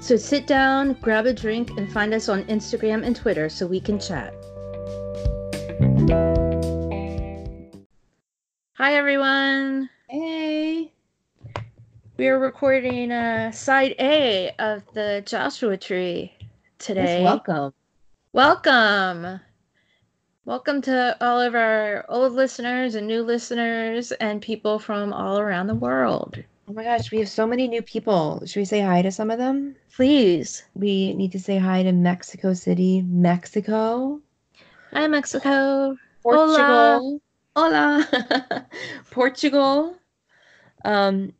So sit down, grab a drink, and find us on Instagram and Twitter so we can chat. Hi, everyone. Hey. We are recording uh, side A of the Joshua Tree today. welcome. Welcome. Welcome to all of our old listeners and new listeners and people from all around the world. Oh my gosh, we have so many new people. Should we say hi to some of them? Please. We need to say hi to Mexico City, Mexico, Hi, Mexico. Portugal, hola, Portugal, um,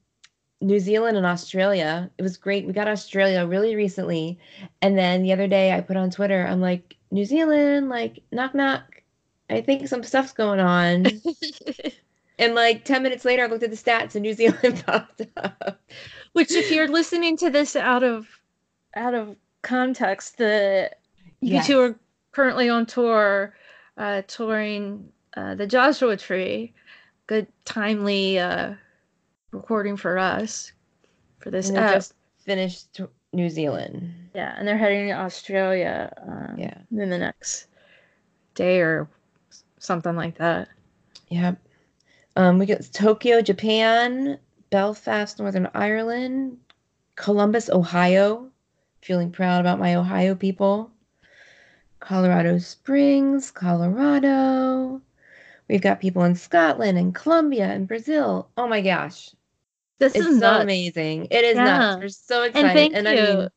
New Zealand, and Australia. It was great. We got Australia really recently, and then the other day I put on Twitter, I'm like, New Zealand, like knock knock. I think some stuff's going on. and like 10 minutes later, I looked at the stats and New Zealand popped up. Which, if you're listening to this out of out of context, the Yes. U2 are currently on tour, uh, touring uh, the Joshua Tree. Good timely uh, recording for us for this And just finished to New Zealand. Yeah, and they're heading to Australia um, Yeah. in the next day or something like that. Yep. Um, we got Tokyo, Japan, Belfast, Northern Ireland, Columbus, Ohio. Feeling proud about my Ohio people. Colorado Springs, Colorado. We've got people in Scotland and Colombia and Brazil. Oh my gosh. This It's is so nuts. amazing. It is Yeah. nuts. We're so excited. And thank I you. mean,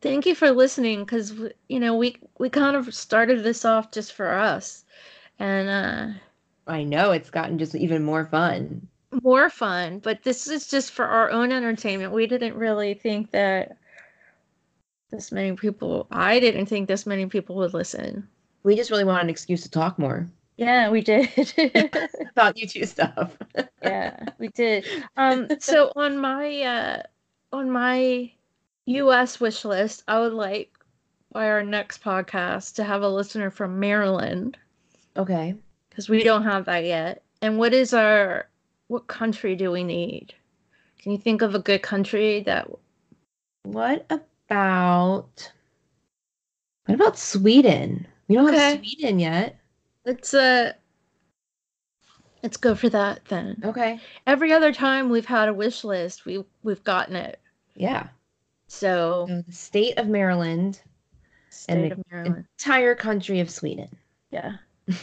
Thank you for listening because you know we we kind of started this off just for us, and uh, I know it's gotten just even more fun. more fun. But this is just for our own entertainment. We didn't really think that this many people. I didn't think this many people would listen. We just really want an excuse to talk more Yeah, we did. about you two stuff. yeah, we did. Um, so on my uh, on my U.S. wish list, I would like by our next podcast to have a listener from Maryland okay. Because we don't have that yet. And what is our what country do we need? Can you think of a good country that? What about what about Sweden? We don't have Sweden yet. Let's uh, let's go for that then. Okay. Every other time we've had a wish list, we we've gotten it. Yeah. So So the state of Maryland, state the- of Maryland, entire country of Sweden. yeah.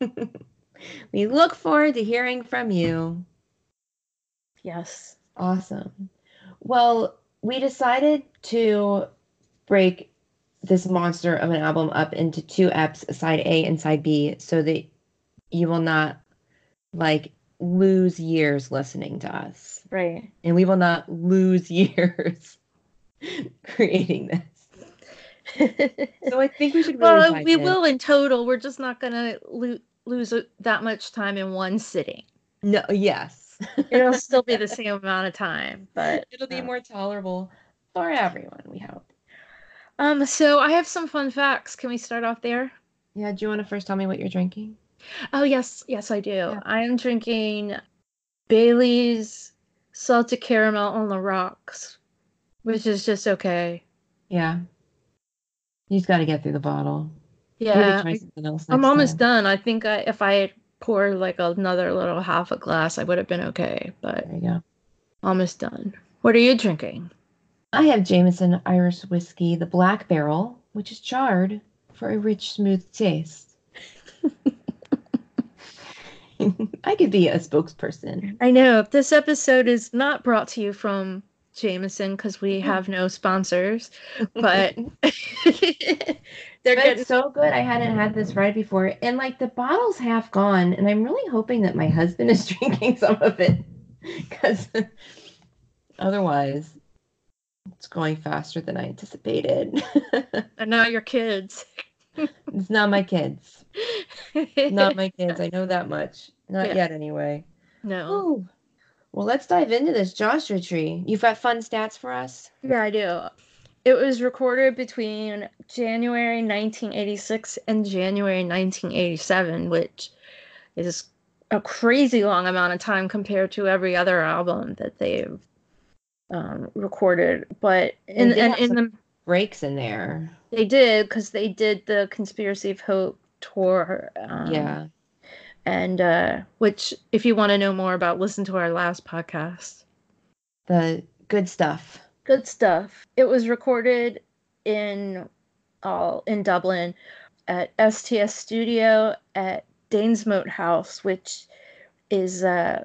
we look forward to hearing from you. Yes. Awesome. Well, we decided to break this monster of an album up into two eps, side A and side B, so that you will not like lose years listening to us. Right. And we will not lose years creating this. So I think we should really well, we in. will in total. We're just not gonna lo- lose that much time in one sitting. No, yes. It'll still be the same amount of time, but It'll be uh, more tolerable for everyone, we hope. Um, so I have some fun facts. Can we start off there? Yeah, do you want to first tell me what you're drinking? Oh yes, yes I do. I am drinking Bailey's salted caramel on the rocks, which is just okay. Yeah. You just got to get through the bottle. Yeah, I- I'm almost done. I think I, if I had poured like another little half a glass, I would have been okay. But There you go. almost done. What are you drinking? I have Jameson Irish whiskey, the Black Barrel, which is charred for a rich, smooth taste. I could be a spokesperson. I know this episode is not brought to you from Jameson because we Mm. have no sponsors, but they're getting so good. I hadn't had this ride before. And like the bottle's half gone. And I'm really hoping that my husband is drinking some of it. Because otherwise, it's going faster than I anticipated. And now your kids. it's not my kids. Not my kids. I know that much. Not Yeah. yet, anyway. no. Ooh. Well, let's dive into this Joshua tree. You've got fun stats for us? Yeah, I do. It was recorded between January 1986 and January 1987, which is a crazy long amount of time compared to every other album that they've um, recorded. But in And and in the Breaks in there. they did because they did the Conspiracy of Hope tour. Um, yeah. And uh, which, if you want to know more about, listen to our last podcast. The good stuff. good stuff. It was recorded in all in Dublin at STS Studio at Danesmoate House, which is uh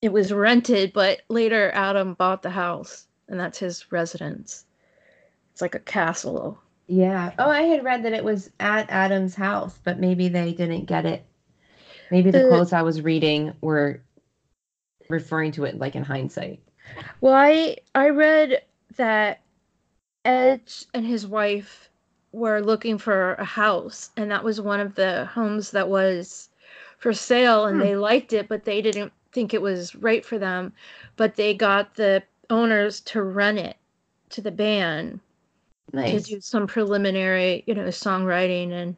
it was rented, but later Adam bought the house, and that's his residence. It's like a castle. Yeah. Oh, I had read that it was at Adam's house, but maybe they didn't get it. Maybe the The- quotes I was reading were referring to it like in hindsight. Well, I I read that Edge and his wife were looking for a house, and that was one of the homes that was for sale, and Hmm. they liked it, but they didn't think it was right for them. But they got the owners to rent it to the band Nice. to do some preliminary, you know, songwriting and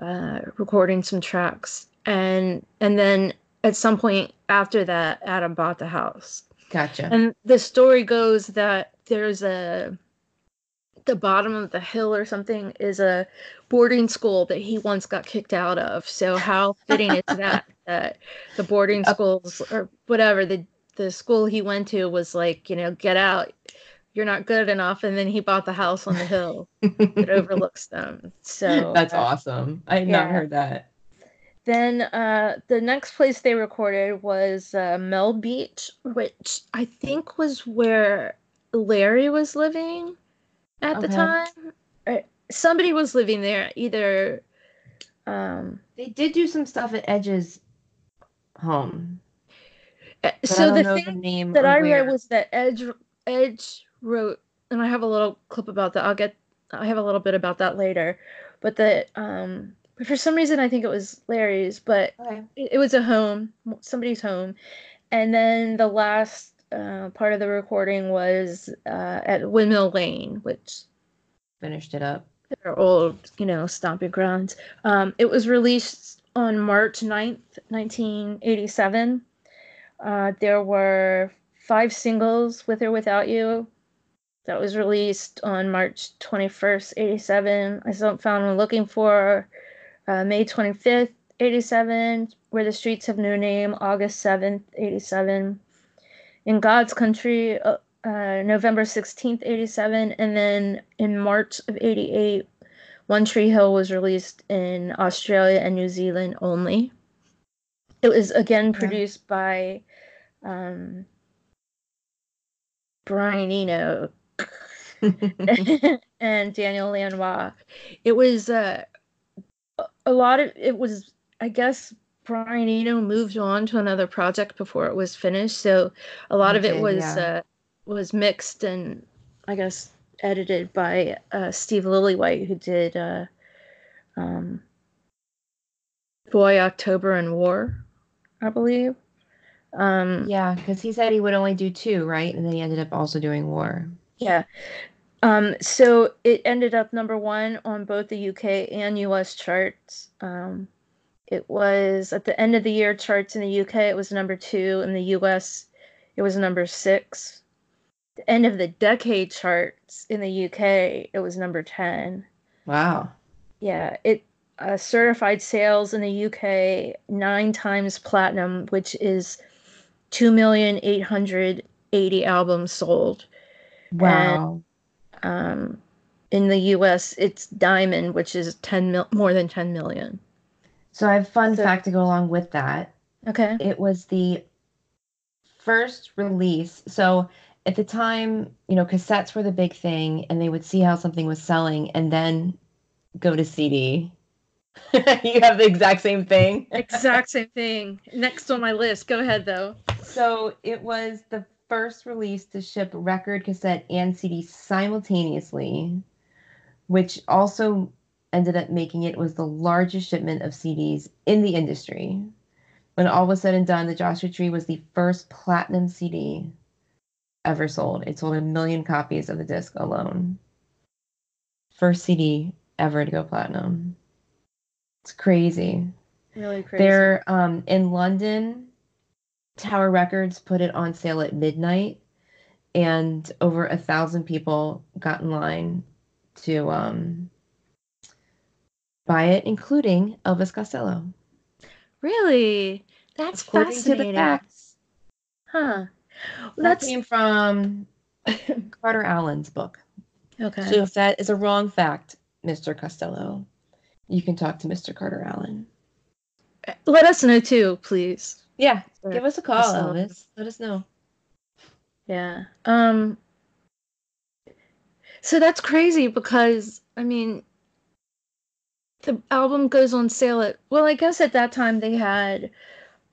uh, recording some tracks, and and then at some point after that, Adam bought the house. Gotcha. And the story goes that there's a the bottom of the hill or something is a boarding school that he once got kicked out of. So how fitting is that that the boarding schools or whatever the the school he went to was like, you know, get out. You're not good enough and then he bought the house on the hill that overlooks them. So That's uh, awesome. I had not heard that. Then uh, the next place they recorded was uh, Melbeach, which I think was where Larry was living at the time. Uh, Somebody was living there, either. Um, They did do some stuff at Edge's home. uh, so the thing the name that I where. read was that Edge Edge wrote, and I have a little clip about that. I'll get. I have a little bit about that later, but that um, for some reason I think it was Larry's, but Okay. it, it was a home, somebody's home, and then the last uh, part of the recording was uh, at Windmill Lane, which Finished it up. their old, you know, stomping grounds. Um, it was released on March 9th, 1987. Uh, there were five singles, With or Without You, that was released on March 21st, 87. I still found one looking for uh, May 25th, 87, Where the Streets Have No Name, August 7th, 87. In God's Country, uh, uh, November 16th, 87. And then in March of 88, One Tree Hill was released in Australia and New Zealand only. It was again produced by um, Brian Eno and Daniel Lanois. It was uh, a- lot of it was, I guess, Brian Eno moved on to another project before it was finished, so a lot He of it was yeah. uh, was mixed and I guess edited by uh, Steve Lillywhite, who did uh, um, Boy October and War, I believe. Um, yeah, because he said he would only do two, right? And then he ended up also doing War. Yeah. Um, so it ended up number one on both the UK and US charts. Um, it was at the end of the year charts in the UK, it was number two. In the US, it was number six. The end of the decade charts in the UK, it was number 10. Wow. Yeah, it uh, certified sales in the UK nine times platinum, which is 2,880 albums sold. Wow. Um, in the U.S. it's diamond, which is ten mil- more than ten million. so I have fun so- fact to go along with that. Okay. It was the first release. So at the time, you know, cassettes were the big thing, and they would see how something was selling and then go to CD. you have the exact same thing. Exact same thing. Next on my list. Go ahead though. So it was the first release to ship record, cassette, and CD simultaneously, which also ended up making it was the largest shipment of CDs in the industry. When all was said and done, the Joshua Tree was the first platinum CD ever sold. It sold a million copies of the disc alone. First CD ever to go platinum. It's crazy. Really crazy. They're um, in London. Tower Records put it on sale at midnight, and over a thousand people got in line to um, buy it, including Elvis Costello. Really? That's According fascinating. to the facts. Huh. That That's came from Carter Alan's book. okay. So if that is a wrong fact, Mr. Costello, you can talk to Mr. Carter Alan. Let us know too, please. Yeah, give us a call. Elvis. Let us know. Yeah. Um So that's crazy because I mean the album goes on sale at well, I guess at that time they had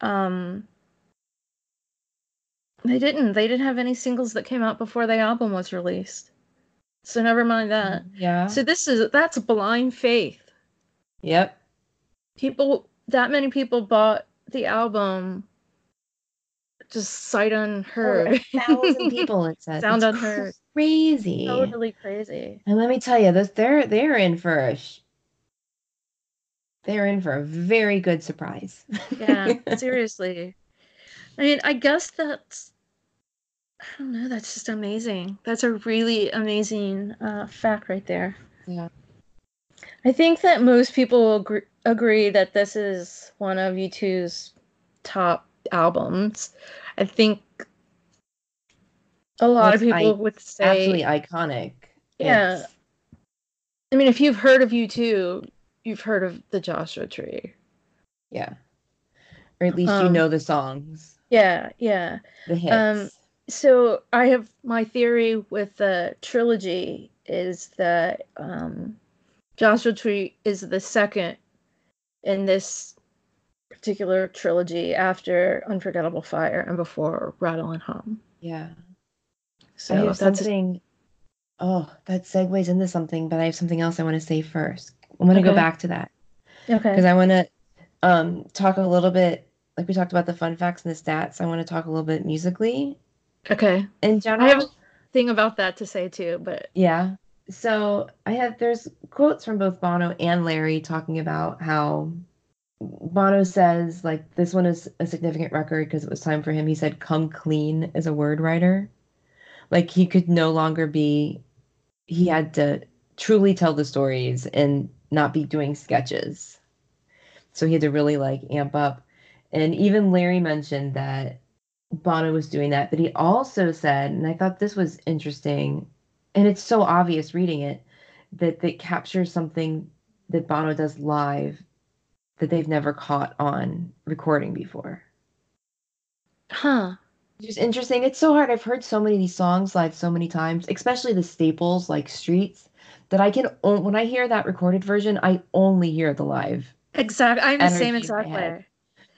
um they didn't they didn't have any singles that came out before the album was released. So never mind that. Yeah. So this is that's blind faith. yep. People that many people bought the album just sight unheard. A thousand people it says. Sound It's unheard. Crazy. totally crazy. And let me tell you, this they're they're in for a sh- they're in for a very good surprise. Yeah, seriously. I mean, I guess that's I don't know, that's just amazing. That's a really amazing uh, fact right there. Yeah. I think that most people will agree, agree that this is one of U2's top albums. I think a lot of people i- would say Absolutely iconic. Yeah. It's- I mean, if you've heard of U2, you've heard of the Joshua Tree. yeah. Or at least you Um, know the songs, Yeah, yeah. the hits. um, So I have my theory with the trilogy is that um, Joshua Tree is the second in this particular trilogy after Unforgettable Fire and before Rattle and Hum. yeah. So I have that's something. Oh, that segues into something, but I have something else I want to say first. I'm going to go back to that okay. because I want to um, talk a little bit, like we talked about the fun facts and the stats. I want to talk a little bit musically Okay. in general. I have a thing about that to say too, but Yeah. So I have there's quotes from both Bono and Larry talking about how Bono says like this one is a significant record because it was time for him. He said come clean as a word writer. Like he could no longer be he had to truly tell the stories and not be doing sketches. So he had to really like amp up. And even Larry mentioned that Bono was doing that, but he also said, and I thought this was interesting, and it's so obvious reading it, that that captures something that Bono does live that they've never caught on recording before. huh. Just interesting. It's so hard. I've heard so many of these songs live so many times, especially the staples like Streets, that I can on- when I hear that recorded version, I only hear the live. Exactly. I'm the same exact way.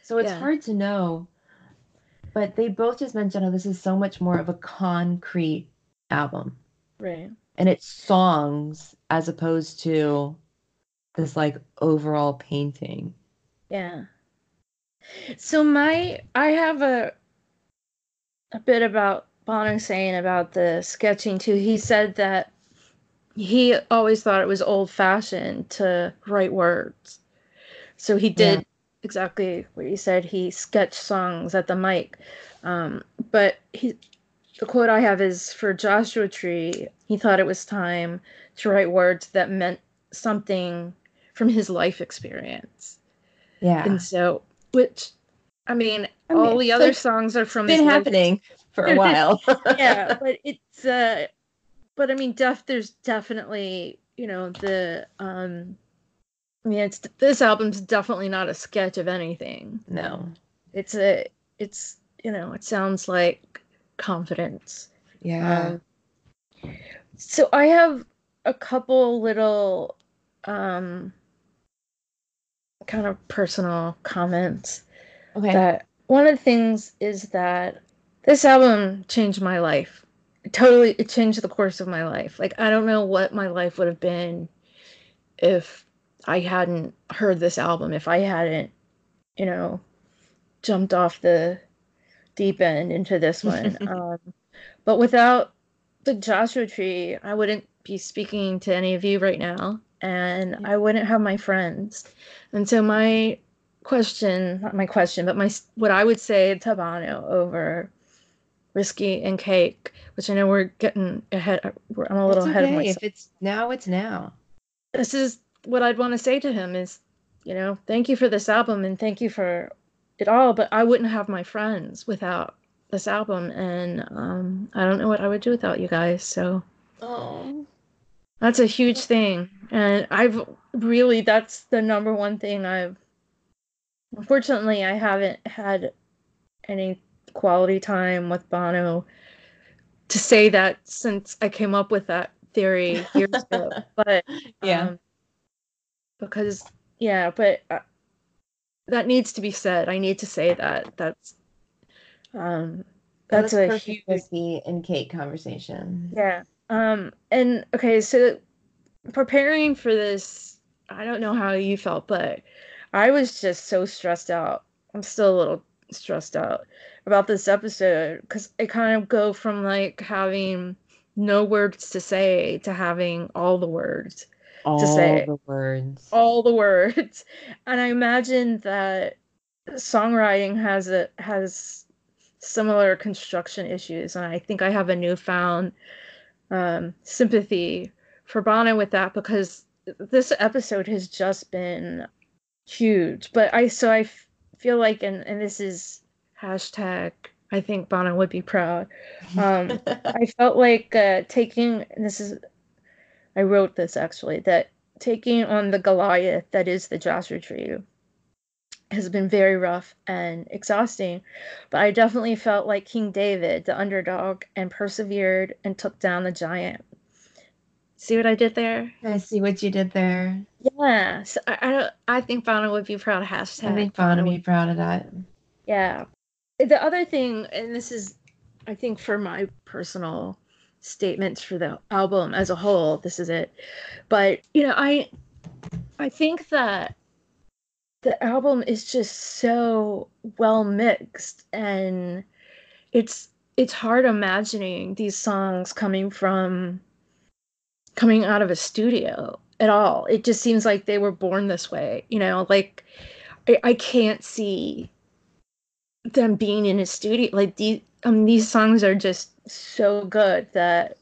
So it's Yeah. hard to know. But they both just mentioned how this is so much more of a concrete album. Right. and it's songs as opposed to this like overall painting. Yeah. So my I have a a bit about Bono saying about the sketching too. He said that he always thought it was old fashioned to write words. So he did Yeah. exactly what he said. He sketched songs at the mic. Um, but he the quote I have is for Joshua Tree, he thought it was time to write words that meant something from his life experience. Yeah. And so, which, I mean, I mean, all the other songs are from been life- happening for a while. yeah, but it's uh, but I mean, def there's definitely you know the um, I mean, it's this album's definitely not a sketch of anything. no. It's a, it's you know, it sounds like confidence. Yeah. Um, so I have a couple little um kind of personal comments okay. that one of the things is that this album changed my life. It totally, it changed the course of my life. Like I don't know what my life would have been if I hadn't heard this album. If I hadn't, you know, jumped off the deep end into this one. um, but without the Joshua Tree, I wouldn't be speaking to any of you right now, and. I wouldn't have my friends. And so my question, not my question, but my what I would say to Bono over whiskey and cake, which I know we're getting ahead. I'm a little okay. ahead of myself. If it's now, it's now. This is what I'd want to say to him is, you know, thank you for this album and thank you for it all, but I wouldn't have my friends without this album, and um, I don't know what I would do without you guys. So, oh, that's a huge thing, and I've really that's the number one thing I've. Unfortunately, I haven't had any quality time with Bono to say that since I came up with that theory years ago. But yeah, um, because yeah, but uh, that needs to be said. I need to say that. That's um that's a huge whiskey and cake conversation. Yeah. Um and okay, so preparing for this, I don't know how you felt, but I was just so stressed out. I'm still a little stressed out about this episode because I kind of go from like having no words to say to having all the words all to say the words. all the words. And i imagine that songwriting has a has similar construction issues and i think i have a newfound um, sympathy for bono with that because this episode has just been huge. But i so I f- feel like and and this is hashtag i think bono would be proud. Um i felt like uh taking this is I wrote this actually that taking on the Goliath that is the Joshua Tree has been very rough and exhausting, but I definitely felt like King David, the underdog, and persevered and took down the giant. See what I did there? I see what you did there. Yeah, so I I, I think Bono would be proud of hashtag. I think Bono would be proud of that. Yeah. The other thing, and this is, I think, for my personal statements for the album as a whole. This is it. But, you know, I I think that the album is just so well mixed and it's it's hard imagining these songs coming from coming out of a studio at all. It just seems like they were born this way, you know, like I, I can't see them being in a studio like these um these songs are just so good that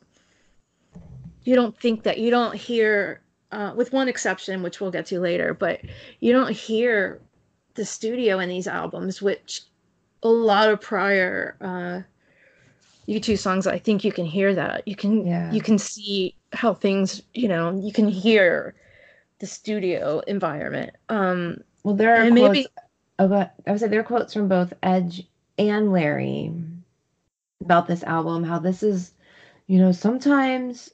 you don't think that you don't hear uh, with one exception which we'll get to later but you don't hear the studio in these albums which a lot of prior uh u2 songs i think you can hear that. You can yeah. you can see how things you know you can hear the studio environment. Um well there are quotes, maybe oh, i would say there are quotes from both edge and larry about this album how this is you know sometimes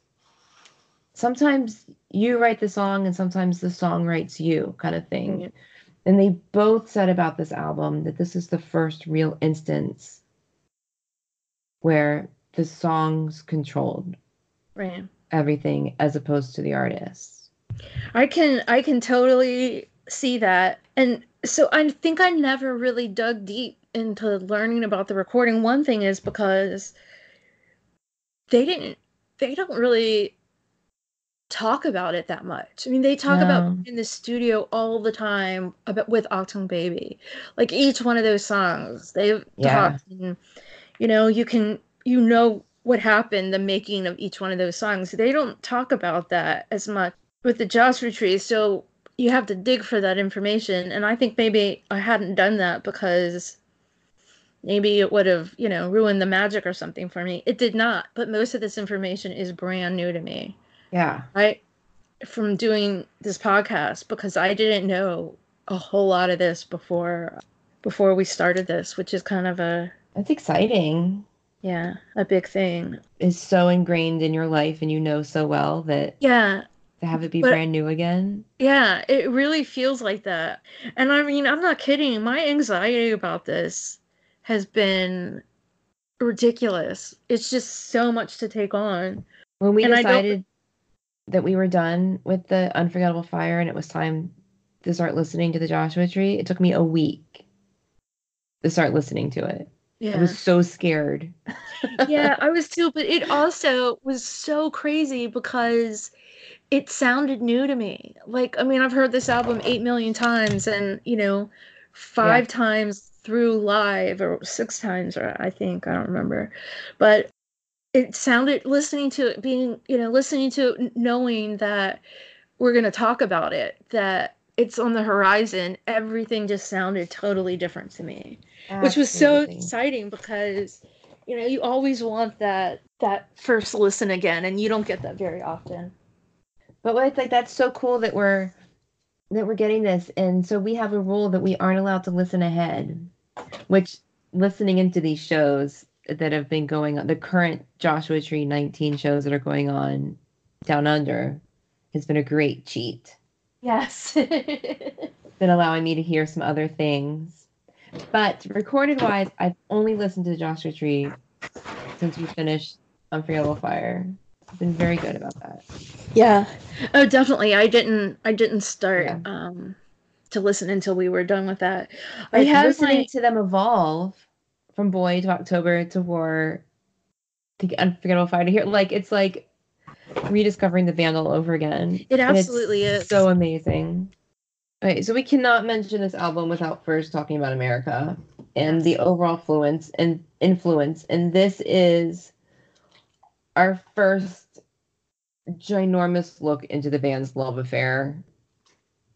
sometimes you write the song and sometimes the song writes you kind of thing. Mm-hmm. and they both said about this album that this is the first real instance where the songs controlled right. everything as opposed to the artists i can i can totally see that. And so i think i never really dug deep into learning about the recording one thing is because they didn't they don't really talk about it that much. I mean, they talk no. about in the studio all the time about with Achtung Baby. Like each one of those songs, they've yeah. talked and you know, you can you know what happened, the making of each one of those songs. They don't talk about that as much with the Joshua Tree. So you have to dig for that information. And I think maybe I hadn't done that because maybe it would have you know ruined the magic or something for me. It did not but most of this information is brand new to me. Yeah. I from doing this podcast because i didn't know a whole lot of this before before we started this which is kind of a that's exciting. Yeah a big thing. Is so ingrained in your life and you know so well that yeah. to have it be but, brand new again. Yeah it really feels like that. And i mean i'm not kidding. My anxiety about this has been ridiculous. It's just so much to take on. When we And decided that we were done with the Unforgettable Fire and it was time to start listening to the Joshua Tree, it took me a week to start listening to it. Yeah. I was so scared. yeah, I was too, but it also was so crazy because it sounded new to me. Like, I mean, I've heard this album 8 million times and, you know, five times through live or six times, or I think, I don't remember. But it sounded, listening to it, being, you know, listening to it, knowing that we're going to talk about it, that it's on the horizon, everything just sounded totally different to me. Which was so exciting because you know you always want that that first listen again and you don't get that very often. But it's like that's so cool that we're that we're getting this, and so we have a rule that we aren't allowed to listen ahead, which listening into these shows that have been going on, the current Joshua Tree 19 shows that are going on down under, has been a great cheat. yes Been allowing me to hear some other things, but recorded wise, I've only listened to Joshua Tree since we finished Unforgettable Fire. I've been very good about that. yeah oh definitely i didn't i didn't start Yeah. um to listen until we were done with that i Like have listening like to them evolve from boy to October to war to Unforgettable Fire to hear like it's like rediscovering the band all over again. it absolutely is so amazing. Okay, so we cannot mention this album without first talking about America and the overall influence and influence. And this is our first ginormous look into the band's love affair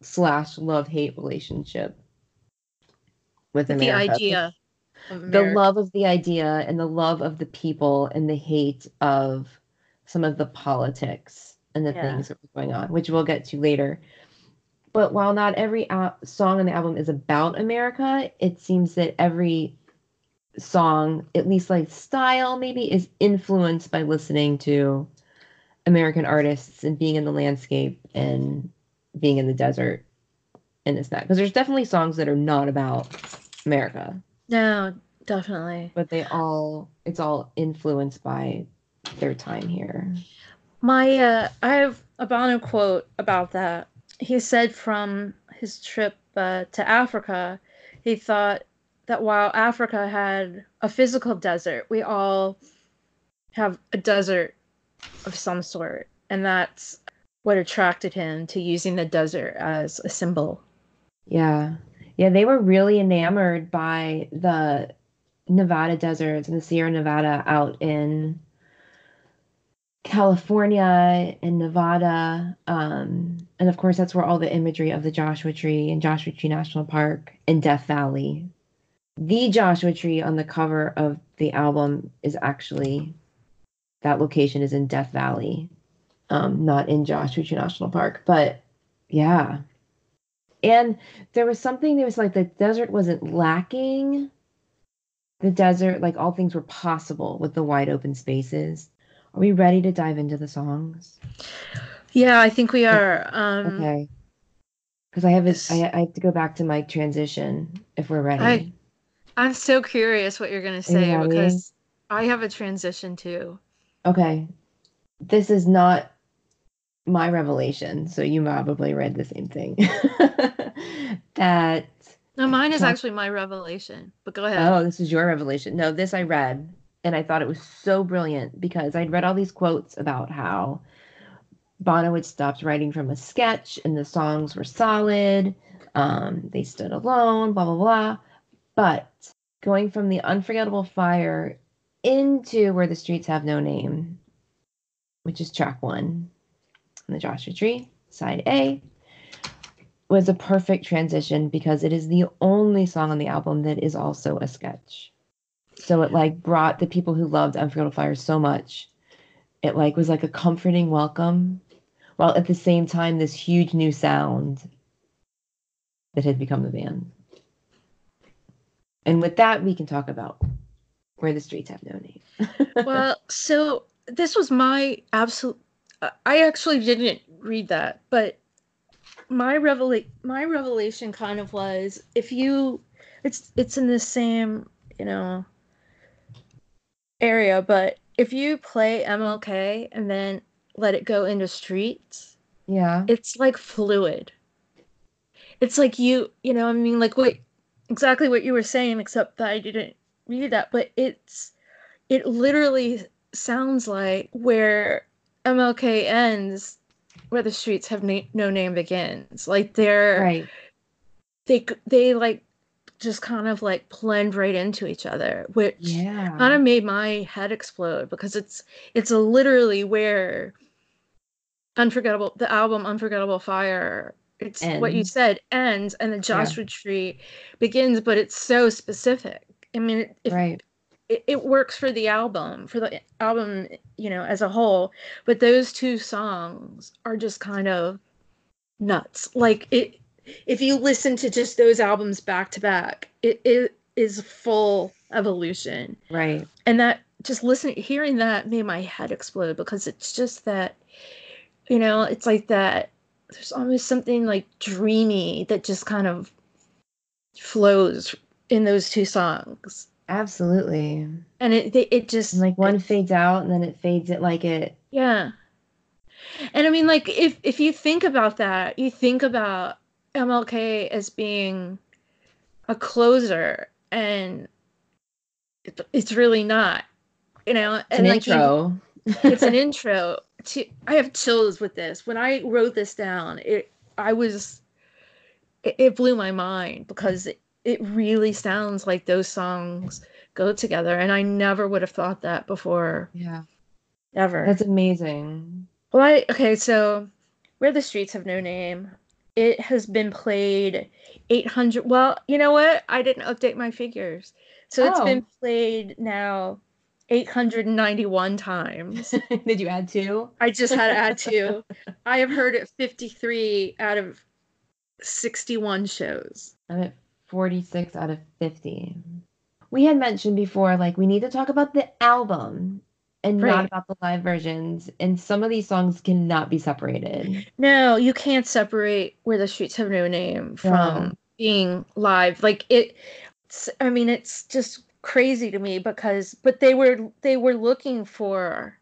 slash love hate relationship with the idea of The love of the idea and the love of the people and the hate of some of the politics and the Yeah. things that were going on, which we'll get to later. But while not every al- song on the album is about America, it seems that every song, at least like style, maybe is influenced by listening to American artists and being in the landscape and being in the desert and this that. Because there's definitely songs that are not about America, no definitely but they all it's all influenced by their time here. My uh I have a Bono quote about that. He said from his trip uh, to Africa, he thought that while Africa had a physical desert, we all have a desert of some sort, and that's what attracted him to using the desert as a symbol. Yeah. Yeah, they were really enamored by the Nevada deserts and the Sierra Nevada out in California and Nevada. Um, and of course, that's where all the imagery of the Joshua Tree and Joshua Tree National Park and Death Valley. The Joshua Tree on the cover of the album is actually that location is in Death Valley, um, not in Joshua Tree National Park. But yeah. And there was something that was like the desert wasn't lacking the desert like all things were possible with the wide open spaces are we ready to dive into the songs Yeah, I think we are. Um, okay because i have a, I, I have to go back to my transition if we're ready I- I'm so curious what you're gonna say because I have a transition too. okay this is not my revelation so you probably read the same thing that No, mine is actually my revelation. But go ahead. Oh, this is your revelation. No, this I read and I thought it was so brilliant because I'd read all these quotes about how Bono had stopped writing from a sketch and the songs were solid. Um, they stood alone, blah, blah, blah. But going from the unforgettable fire into where the streets have no name, which is track one the Joshua Tree, side A, was a perfect transition because it is the only song on the album that is also a sketch. So it like brought the people who loved Unforgettable Fire so much. It like was like a comforting welcome, while at the same time this huge new sound that had become the band. And with that, we can talk about where the streets have no name. well, so this was my absolute. I actually didn't read that, but my revela- my revelation kind of was if you, it's it's in the same you know area, but if you play MLK and then let it go into streets, Yeah. it's like fluid. It's like you, you know, I mean, like what exactly what you were saying, except that I didn't read that, but it's it literally sounds like where MLK ends, where the streets have na- no name begins. Like they're Right. they they like just kind of like blend right into each other, which Yeah. kind of made my head explode because it's it's literally where unforgettable the album unforgettable fire it's what you said ends and the joshua tree begins but it's so specific i mean if, right. It, it works for the album for the album you know as a whole but those two songs are just kind of nuts. Like it if you listen to just those albums back to back it, it is full evolution. Right. and that just listening hearing that made my head explode because it's just that you know it's like that there's almost something like dreamy that just kind of flows in those two songs Absolutely. and it they, it just And like one it- fades out and then it fades it like it yeah and i mean like if if you think about that you think about mlk as being a closer and it, it's really not you know it's and an like you- intro. it's an intro to i have chills with this when i wrote this down it i was it, it blew my mind because it, it really sounds like those songs go together and i never would have thought that before yeah. ever That's amazing. well I, okay so where the streets have no name it has been played 800 well you know what i didn't update my figures so it's been oh. played now 891 times Did you add two? I just had to add two. I have heard it 53 out of 61 shows. I'm at 46 out of 50. We had mentioned before, like, we need to talk about the album and Right. not about the live versions. And some of these songs cannot be separated. No, you can't separate Where the Streets Have No Name from No. being live. Like it it's, I mean it's just crazy to me because but they were they were looking for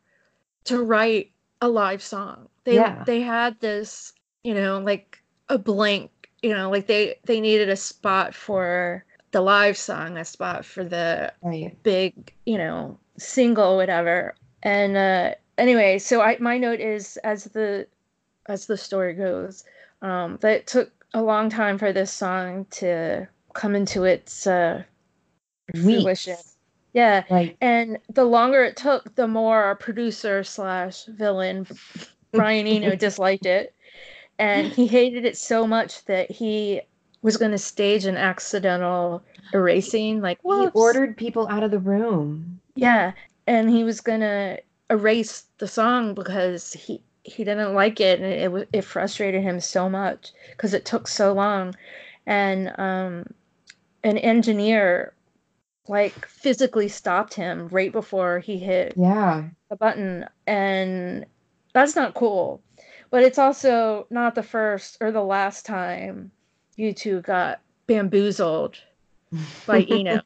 to write a live song. They Yeah. they had this, you know, like a blank, you know, like they they needed a spot for the live song, a spot for the Right. big, you know, single, whatever. And uh, anyway, so I my note is as the as the story goes, um, that it took a long time for this song to come into its uh, fruition. Yeah, Like, and the longer it took, the more our producer slash villain Brian Eno disliked it, and he hated it so much that he was going to stage an accidental erasing, like he ordered people out of the room. Yeah, and he was gonna erase the song because he he didn't like it, and it wa- it frustrated him so much because it took so long, and um, an engineer like physically stopped him right before he hit Yeah. the button, and that's not cool. But it's also not the first or the last time U2 got bamboozled by Eno.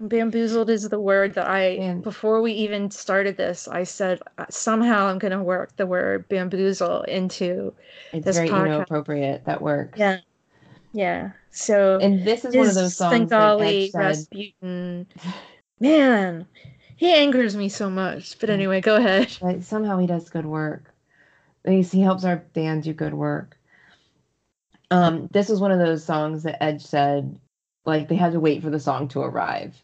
Bamboozled is the word that I before we even started this, I said uh, somehow I'm going to work the word bamboozle into It's This very podcast- inappropriate. That works. yeah, yeah. So And this is one of those songs like Svengali, Edge Rasputin, man, he angers me so much. But anyway, go ahead. but somehow he does good work. He helps our band do good work. Um, this was one of those songs that Edge said, like they had to wait for the song to arrive.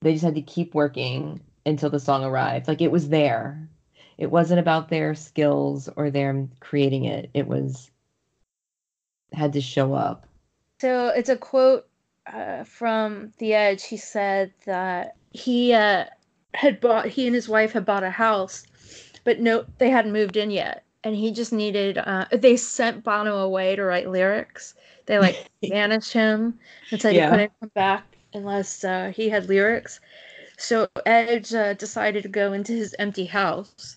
They just had to keep working until the song arrived. Like it was there. It wasn't about their skills or them creating it. It was had to show up. So it's a quote uh, from The Edge. He said that he uh, had bought, he and his wife had bought a house, but no, they hadn't moved in yet. And he just needed, uh, they sent Bono away to write lyrics. They like banished him and said Yeah. he couldn't come back unless uh, he had lyrics. So Edge uh, decided to go into his empty house,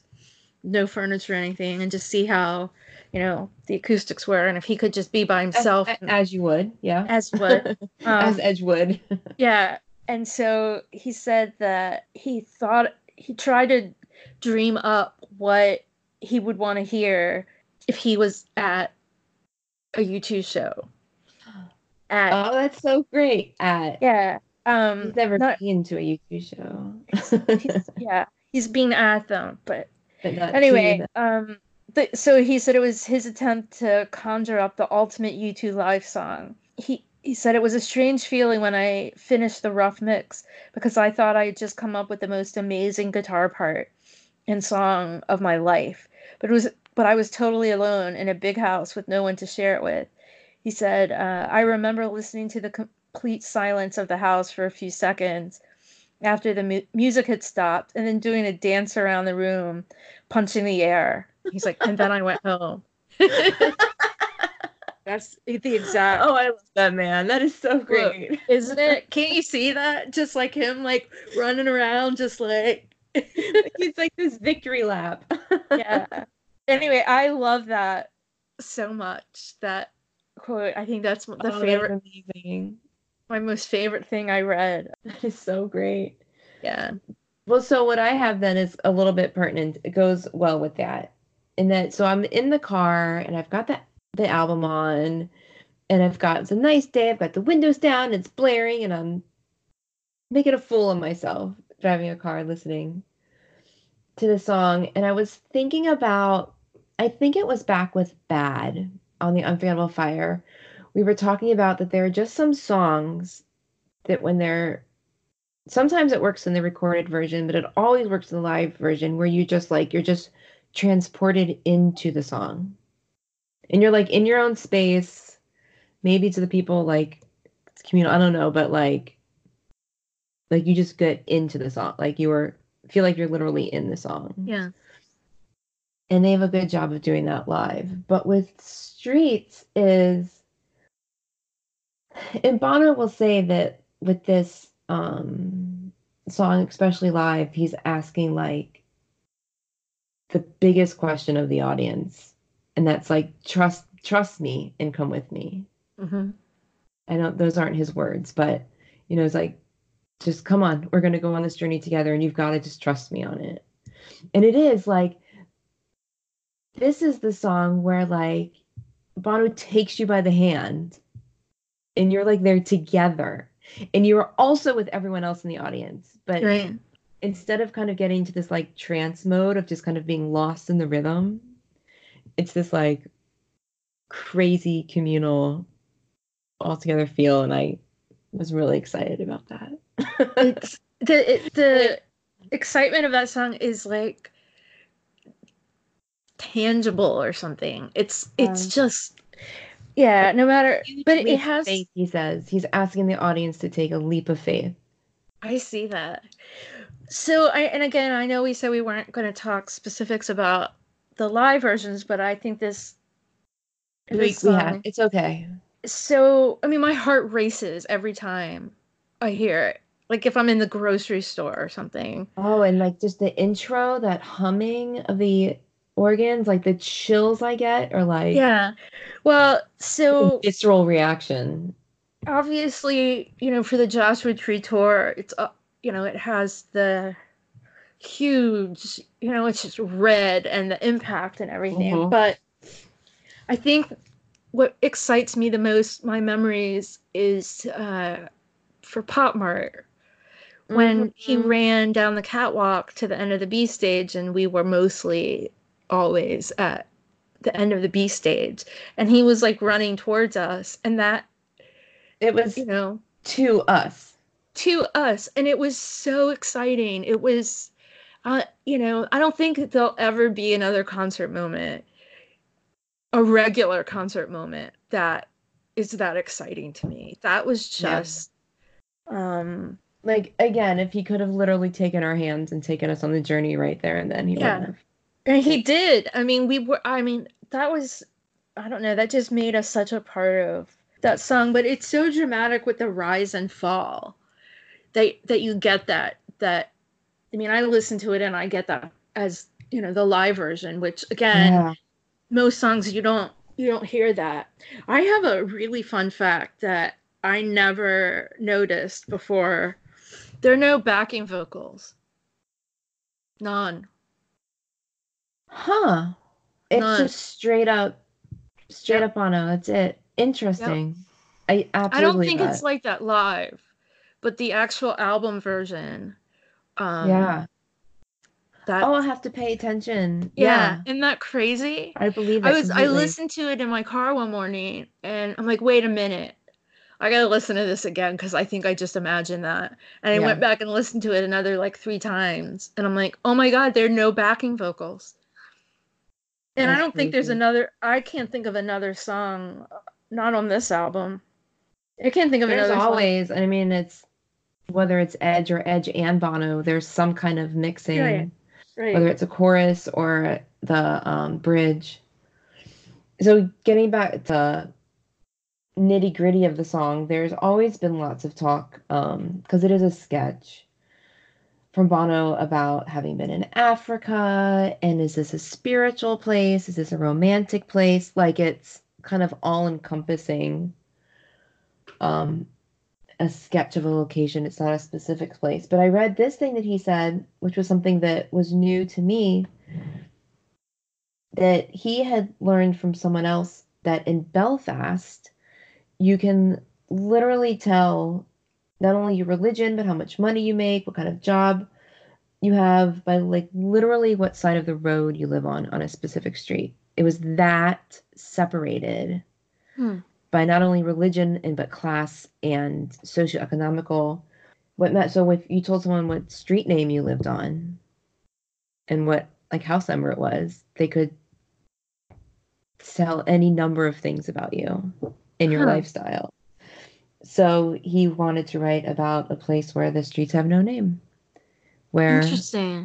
no furniture or anything, and just see how, you know, the acoustics were, and if he could just be by himself. as, and- as you would, yeah. as would. as Um, Edge would. yeah, and so he said that he thought he tried to dream up what he would want to hear if he was at a U2 show. At, Oh, that's so great. At yeah. Um he's never not- been to a U2 show. he's, yeah. He's been at them, but But anyway, um, th- so he said it was his attempt to conjure up the ultimate U2 live song. He he said it was a strange feeling when I finished the rough mix because I thought I had just come up with the most amazing guitar part and song of my life. But it was but I was totally alone in a big house with no one to share it with. He said, uh, I remember listening to the complete silence of the house for a few seconds after the mu- music had stopped and then doing a dance around the room, punching the air. He's like, and then I went home. That's the exact, oh, I love that man. That is so great. isn't it? Can't you see that? Just like him, like running around, just like, He's like this victory lap. yeah. Anyway, I love that so much. That quote, I think that's the Oh, that's favorite, amazing. my most favorite thing I read. That is so great. Yeah. Well, so what I have then is a little bit pertinent. It goes well with that. In that, so I'm in the car and I've got the the album on, and I've got it's a nice day. I've got the windows down, it's blaring, and I'm making a fool of myself driving a car listening to the song. And I was thinking about, I think it was back with Bad on the Unforgettable Fire. We were talking about that there are just some songs that when they're sometimes it works in the recorded version, but it always works in the live version where you just like you're just transported into the song. And you're like in your own space, maybe to the people like it's communal, I don't know, but like like you just get into the song. Like you are feel like you're literally in the song. Yeah. And they have a good job of doing that live. But with Streets is and Bono will say that with this um song, especially live, he's asking like the biggest question of the audience. And that's like trust trust me and come with me. Mm-hmm. I know those aren't his words, but you know, it's like, just come on, we're gonna go on this journey together, and you've got to just trust me on it. And it is like, this is the song where like Bono takes you by the hand, and you're like there together, and you're also with everyone else in the audience. But Right. instead of kind of getting to this like trance mode of just kind of being lost in the rhythm, it's this like crazy communal all together feel and I was really excited about that. It's the it, the excitement of that song is like tangible or something. It's it's Um, just yeah. No matter, but it, Leap it of has. faith, he says. He's asking the audience to take a leap of faith. I see that. So I and again, I know we said we weren't going to talk specifics about the live versions, but I think this. We, this we have song- it's okay. so I mean, my heart races every time I hear it. Like if I'm in the grocery store or something. Oh, and like just the intro, that humming of the organs, like the chills I get or like Yeah. Well, so visceral reaction. obviously, you know, for the Joshua Tree tour, it's uh, you know, it has the huge, you know, it's just red and the impact and everything. Mhm. But I think what excites me the most, my memories, is uh, for Pop Mart when he Mhm. ran down the catwalk to the end of the B stage, and we were mostly always at the end of the B stage, and he was like running towards us, and that It was you know to us. to us, and it was so exciting. It was, uh, you know, I don't think that there'll ever be another concert moment, a regular concert moment that is that exciting to me. That was Yeah. just, um, Like again, if he could have literally taken our hands and taken us on the journey right there and then he Yeah. he did. I mean, we were. I mean, that was. I don't know. That just made us such a part of that song. But it's so dramatic with the rise and fall. That that you get that that. I mean, I listen to it and I get that as you know the live version, which again, Yeah. most songs you don't you don't hear that. I have a really fun fact that I never noticed before There are no backing vocals. None. Huh. It's None. just straight up, straight Yep. up Bono. That's it. Interesting. I absolutely. I don't think believe it's like that live, but the actual album version. Um, yeah. That. Oh, I'll have to pay attention. yeah. Yeah. Isn't that crazy? I believe I it was I listened to it in my car one morning and I'm like, wait a minute. I gotta listen to this again because I think I just imagined that. And I Yeah. went back and listened to it another like three times. And I'm like, oh my god, there are no backing vocals. And I don't think there's another I can't think of another song uh, not on this album. I can't think of There's another song. always, I mean, it's whether it's Edge or Edge and Bono, there's some kind of mixing, Right. Right. whether it's a chorus or the um, bridge. So, getting back to nitty gritty of the song, there's always been lots of talk because it is a sketch from Bono about having been in Africa and is this a spiritual place? Is this a romantic place? Like it's kind of all encompassing um a sketch of a location. It's not a specific place. But I read this thing that he said, which was something that was new to me, that he had learned from someone else that in Belfast, you can literally tell not only your religion, but how much money you make, what kind of job you have by like literally what side of the road you live on on a specific street. It was that separated Hmm. by not only religion and but class and socioeconomical. What meant so if you told someone what street name you lived on and what like house number it was, they could tell any number of things about you in your Huh. lifestyle. So he wanted to write about a place where the streets have no name, where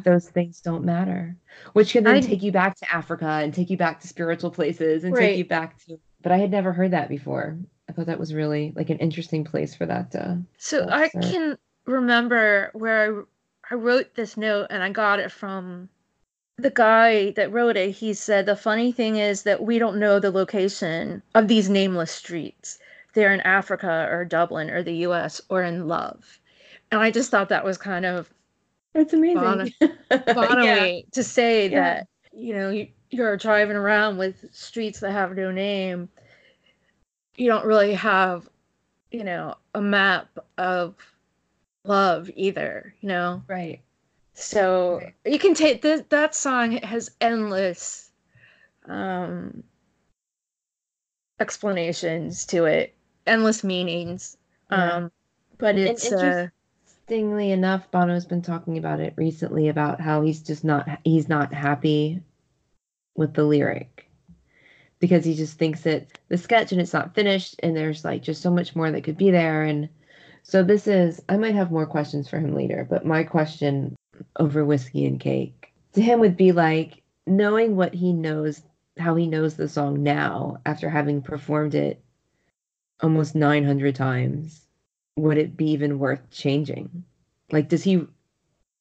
those things don't matter, which can then I- take you back to Africa and take you back to spiritual places and Right. take you back to. But I had never heard that before. I thought that was really like an interesting place for that to. So I can remember where I, I wrote this note and I got it from the guy that wrote it. He said, The funny thing is that we don't know the location of these nameless streets. They're in Africa or Dublin or the US or in love. And I just thought that was kind of That's amazing. Bono- yeah. To say Yeah. that, you know, you're driving around with streets that have no name. You don't really have, you know, a map of love either, you know? Right. So Right. you can take this that song has endless um explanations to it, endless meanings. Yeah. Um but And it's uh Interestingly enough, Bono's been talking about it recently about how he's just not he's not happy with the lyric because he just thinks that the sketch and it's not finished and there's like just so much more that could be there and so this is I might have more questions for him later, but my question over whiskey and cake to him would be like knowing what he knows how he knows the song now after having performed it almost 900 times would it be even worth changing? Like, does he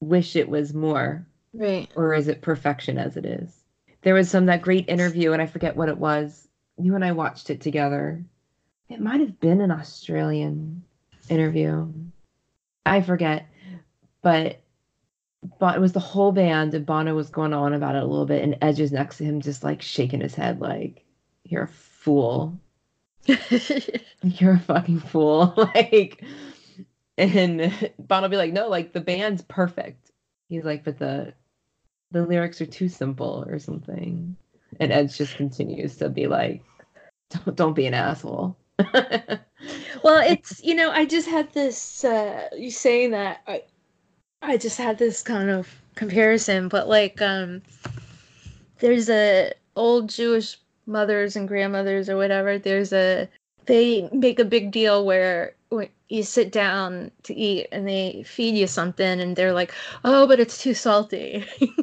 wish it was more, right. or is it perfection as it is? There was some that great interview, and I forget what it was. You and I watched it together. It might have been an Australian interview. I forget, but but it was the whole band, and Bono was going on about it a little bit, and Edge is next to him, just like shaking his head, like, "You're a fool." you're a fucking fool. like, and Bono be like, no, like the band's perfect. He's like, but the the lyrics are too simple or something. And Edge just continues to be like, don't, don't be an asshole. well it's you know i just had this uh you saying that i i just had this kind of comparison but like um there's a old jewish mothers and grandmothers or whatever there's a they make a big deal where you sit down to eat and they feed you something and they're like oh but it's too salty.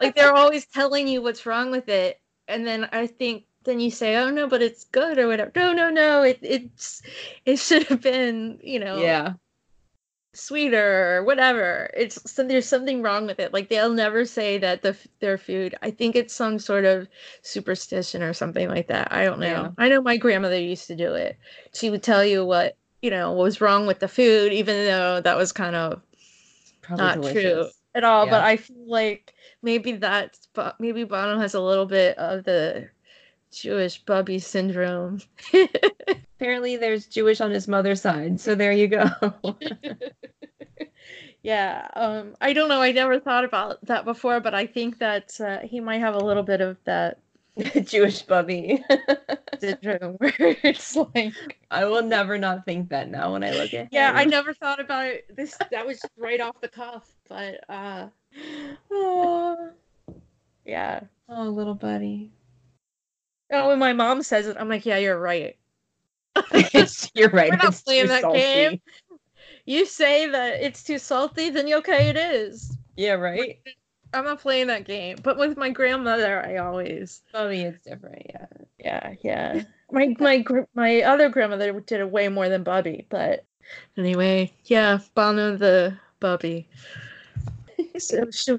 Like they're always telling you what's wrong with it. And then i think then you say oh no but it's good or whatever. No no no it it's it should have been you know yeah. Sweeter or whatever. It's so there's something wrong with it. Like they'll never say that the their food i think it's some sort of superstition or something like that. I don't know. Yeah. i know my grandmother used to do it. She would tell you what you know, was wrong with the food, even though that was kind of Probably not true at all. But I feel like maybe that's maybe Bono has a little bit of the Jewish bubby syndrome. Apparently, there's Jewish on his mother's side, so there you go. yeah, um, I don't know. I never thought about that before, but I think that uh, he might have a little bit of that Jewish bubby. syndrome where it's like, I will never not think that now when I look at him. yeah, I never thought about it. This that was right off the cuff, but uh, Oh, yeah. oh, little buddy. Oh, when my mom says it, I'm like, yeah, you're right. You're right. We're not it's playing that salty. game. You say that it's too salty, then okay, it is. Yeah, right. I'm not playing that game. But with my grandmother, I always, Bubby, it's different. Yeah. yeah, yeah. My my my other grandmother did it way more than Bubby, but anyway, yeah, Bono the Bubby. So, so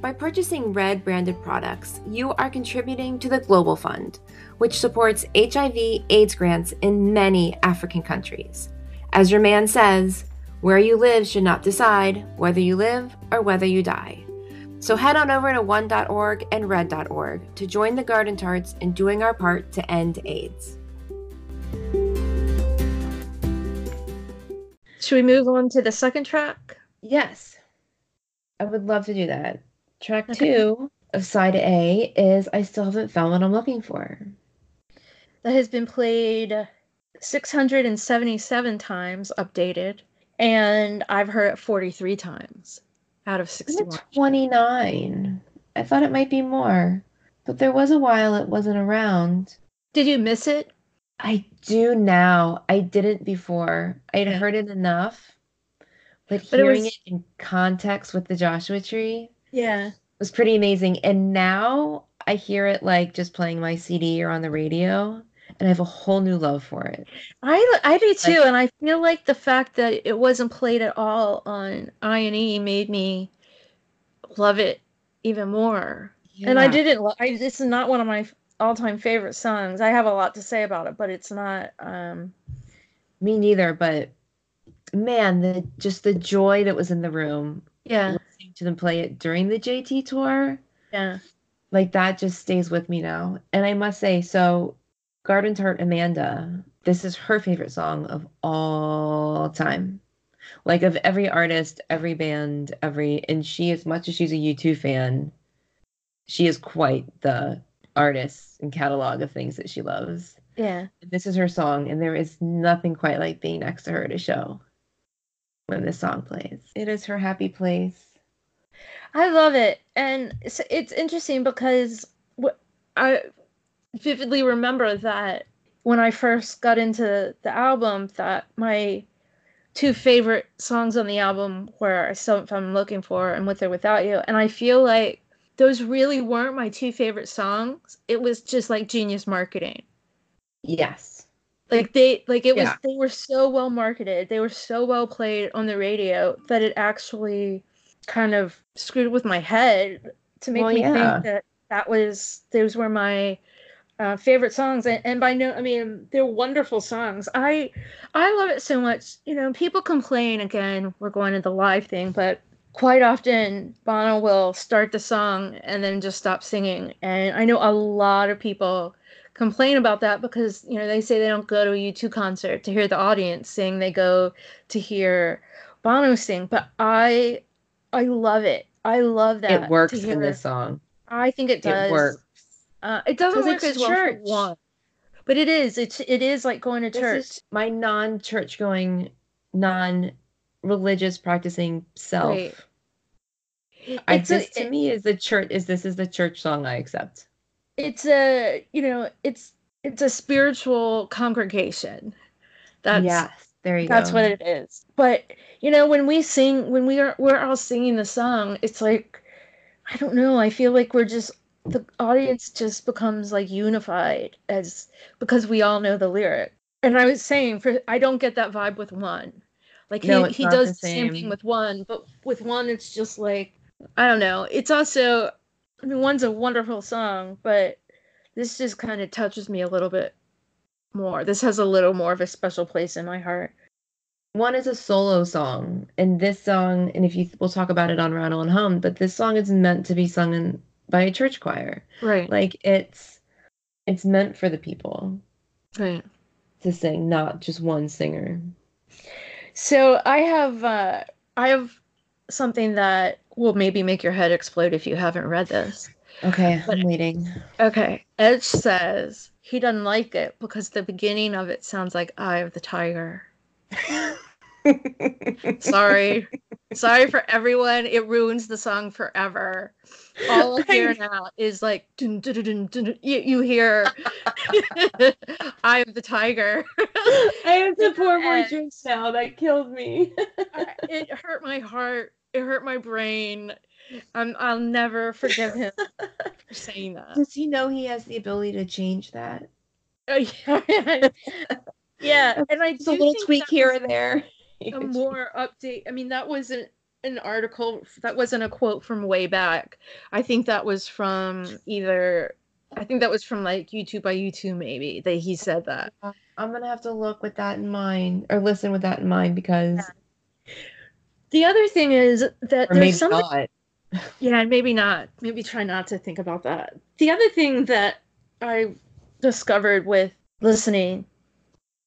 By purchasing Red branded products, you are contributing to the Global Fund, which supports HIV/AIDS grants in many African countries. As your man says, where you live should not decide whether you live or whether you die. So head on over to one.org and red.org to join the Garden Tarts in doing our part to end AIDS. should we move on to the second track? Yes. I would love to do that. Track Okay. two of side A is I Still Haven't Found What I'm Looking For. That has been played 677 times, updated, and I've heard it 43 times out of 61. 29? I thought it might be more, but there was a while it wasn't around. Did you miss it? I do now. I didn't before. I'd heard it enough, but But it hearing was- it in context with the Joshua Tree Yeah. It was pretty amazing. And now I hear it like just playing my CD or on the radio, and I have a whole new love for it. I I do too, Like- and I feel like the fact that it wasn't played at all on I and E made me love it even more. And I didn't. I this is not one of my all-time favorite songs. I have a lot to say about it, but it's not. Um, Me neither, but man, the just the joy that was in the room yeah, to them play it during the JT tour, yeah, like that just stays with me now. And I must say, so Garden Tart Amanda, this is her favorite song of all time. Like of every artist, every band, every and she as much as she's a U2 fan, she is quite the artist and catalog of things that she loves. yeah. This is her song, and there is nothing quite like being next to her at a show when this song plays. It is her happy place. I love it, and it's, it's interesting because I vividly remember that when I first got into the album, that my two favorite songs on the album were "I Still If I'm Looking For" and "With or Without You," and I feel like those really weren't my two favorite songs. It was just like genius marketing. Yes. Like they like it was Yeah. they were so well marketed. They were so well played on the radio that it actually kind of screwed with my head to make Well, me yeah. think that that was those were my uh, favorite songs and, and by no I mean they're wonderful songs. I I love it so much. You know, people complain again, we're going to the live thing, but quite often Bono will start the song and then just stop singing. And I know a lot of people complain about that because you know they say they don't go to a U2 concert to hear the audience sing they go to hear Bono sing but I I love it I love that it works in this song. I think it does It works. uh, it doesn't work as well church. one but it is it's it is like going to church my non-church going, non-religious practicing self. Right. I, It's a- this to me is the church is this is the church song I accept. it's a you know it's it's a spiritual congregation. That's yes, there you go. that's go. what it is. But you know, when we sing, when we are we're all singing the song, it's like I don't know. I feel like we're just the audience just becomes like unified as because we all know the lyric. And I was saying, for I don't get that vibe with one. Like No, he he does the the same thing same. with one, but with one, it's just like I don't know. It's also, I mean, one's a wonderful song, but this just kind of touches me a little bit more. This has a little more of a special place in my heart. One is a solo song, and this song, and if you we'll talk about it on Rattle and Hum, but this song is meant to be sung in, by a church choir. Right. Like it's it's meant for the people Right. to sing, not just one singer. So I have uh I have something that will maybe make your head explode if you haven't read this. Okay, But- I'm waiting. Okay. Edge says he doesn't like it because the beginning of it sounds like Eye of the Tiger. Sorry. Sorry for everyone. It ruins the song forever. All I hear now is like dun, dun, dun, dun. You, you hear Eye of the Tiger. I have to pour more drinks now. That killed me. It hurt my heart. It hurt my brain. I'm, I'll never forgive him for saying that. Does he know he has the ability to change that? Uh, yeah, yeah, and I Just a little tweak here and there. A more update. I mean, that wasn't an article. That wasn't a quote from way back. I think that was from either. I think that was from like U2 by U2 maybe that he said that. I'm gonna have to look with that in mind, or listen with that in mind, because The other thing is that or there's something. not. Yeah, maybe not. Maybe try not to think about that. The other thing that I discovered with listening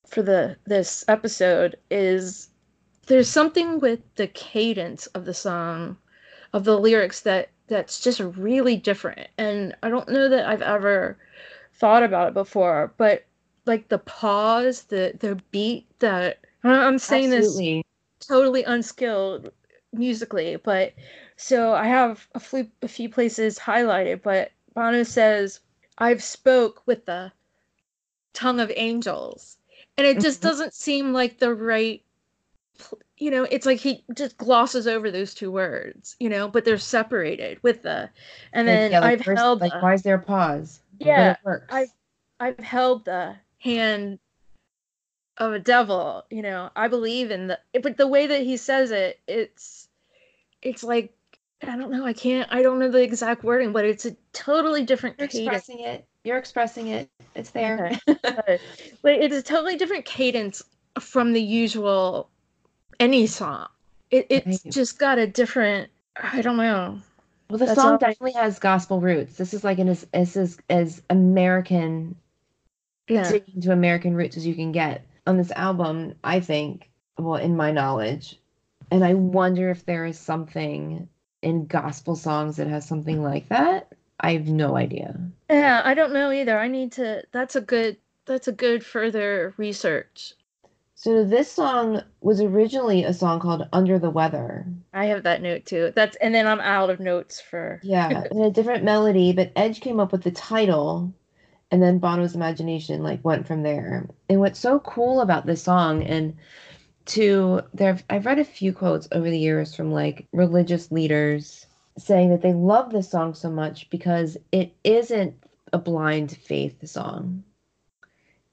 for the this episode is there's something with the cadence of the song, of the lyrics that that's just really different. And I don't know that I've ever thought about it before, but like the pause, the the beat that I'm saying this totally unskilled musically, but so I have a few a few places highlighted, but Bono says, "I've spoke with the tongue of angels," and it just Mhm. doesn't seem like the right. You know, it's like he just glosses over those two words, you know, but they're separated with the, and then yeah, like I've first- held like the- why is there a pause? Yeah. I've I've held the hand of a devil, you know. I believe in the but the way that he says it, it's it's like I don't know, I can't I don't know the exact wording, but it's a totally different You're cadence. expressing it. You're expressing it. It's there. but it's a totally different cadence from the usual any song. It, it's Right. just got a different I don't know. well, the That's song all- definitely has gospel roots. This is like an as as as, as American Yeah. to American roots as you can get on this album. I think, well, in my knowledge, and I wonder if there is something in gospel songs that has something like that. I have no idea. Yeah, I don't know either. I need to that's a good that's a good further research. So this song was originally a song called "Under the Weather." I have that note too. That's and then I'm out of notes for Yeah, and a different melody, but Edge came up with the title, and then Bono's imagination like went from there. And what's so cool about this song, and to there, I've read a few quotes over the years from like religious leaders saying that they love this song so much because it isn't a blind faith song.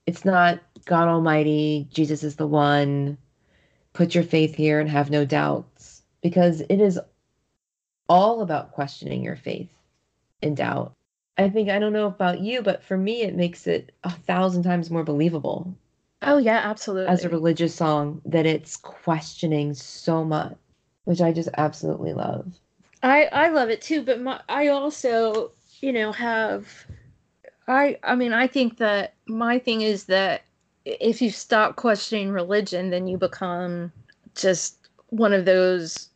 It's not God Almighty, Jesus is the one, put your faith here and have no doubts, because it is all about questioning your faith and doubt. I think, I don't know about you, but for me, it makes it a thousand times more believable Oh yeah, absolutely. as a religious song that it's questioning so much, which I just absolutely love. I I love it too, but my I also, you know, have I I mean, I think that my thing is that if you stop questioning religion, then you become just one of those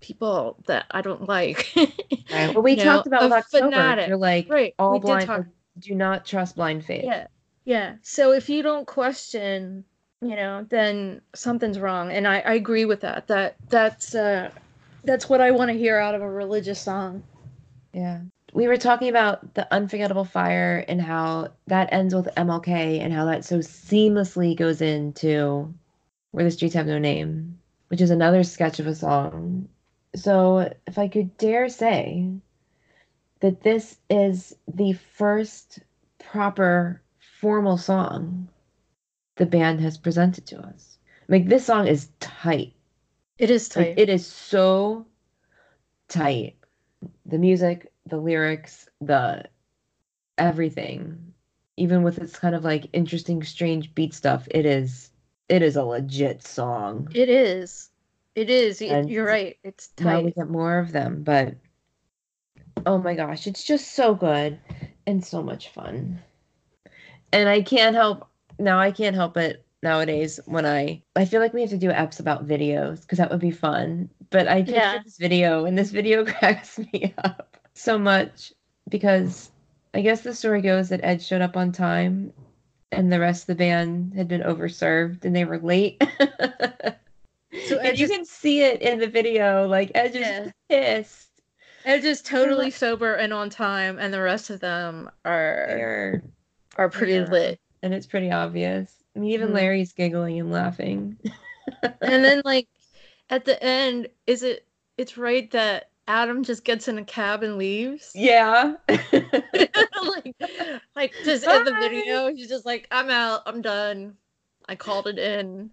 people that I don't like. Right. Well, we You talked know, about October. fanatic. You're like, Right, all we blind, talk- do not trust blind faith. Yeah. Yeah. So if you don't question, you know, then something's wrong. And I, I agree with that. That that's uh that's what I want to hear out of a religious song. Yeah. we were talking about the unforgettable fire and how that ends with MLK and how that so seamlessly goes into where the streets have no name, which is another sketch of a song. So if I could dare say that this is the first proper formal song the band has presented to us. Like this song is tight. It is Like, tight. it is so tight. The music, the lyrics, the everything. Even with its kind of like interesting, strange beat stuff, it is it is a legit song. It is. It is. And You're right. It's Now we get more of them, but oh my gosh, it's just so good and so much fun. And I can't help now I can't help it nowadays when I I feel like we have to do apps about videos because that would be fun. But I picture Yeah. this video and this video cracks me up so much because I guess the story goes that Ed showed up on time and the rest of the band had been overserved and they were late. So and Ed you can see it in the video, like Ed is Yeah. pissed. Edge just totally sober and on time, and the rest of them are They're- are pretty Yeah. lit. and it's pretty obvious. I mean, even Mhm. Larry's giggling and laughing. And then like at the end, is it? It's right that Adam just gets in a cab and leaves. yeah. like, like just in the video, he's just like, "I'm out. I'm done. I called it in."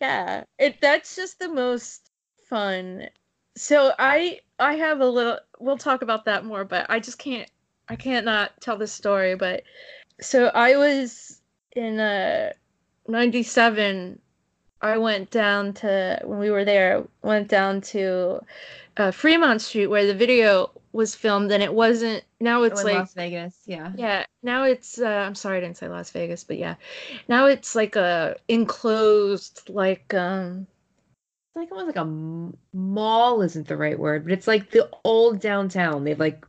Yeah, it. That's just the most fun. So I I have a little. We'll talk about that more, but I just can't. I can't not tell this story. But so I was in uh '97. I went down to when we were there. Went down to uh, Fremont Street where the video was filmed, and it wasn't. Now it's in like Las Vegas. Yeah. yeah, now it's uh, I'm sorry I didn't say Las Vegas, but yeah. Now it's like a enclosed like um It's like almost like a mall isn't the right word, but it's like the old downtown. They've like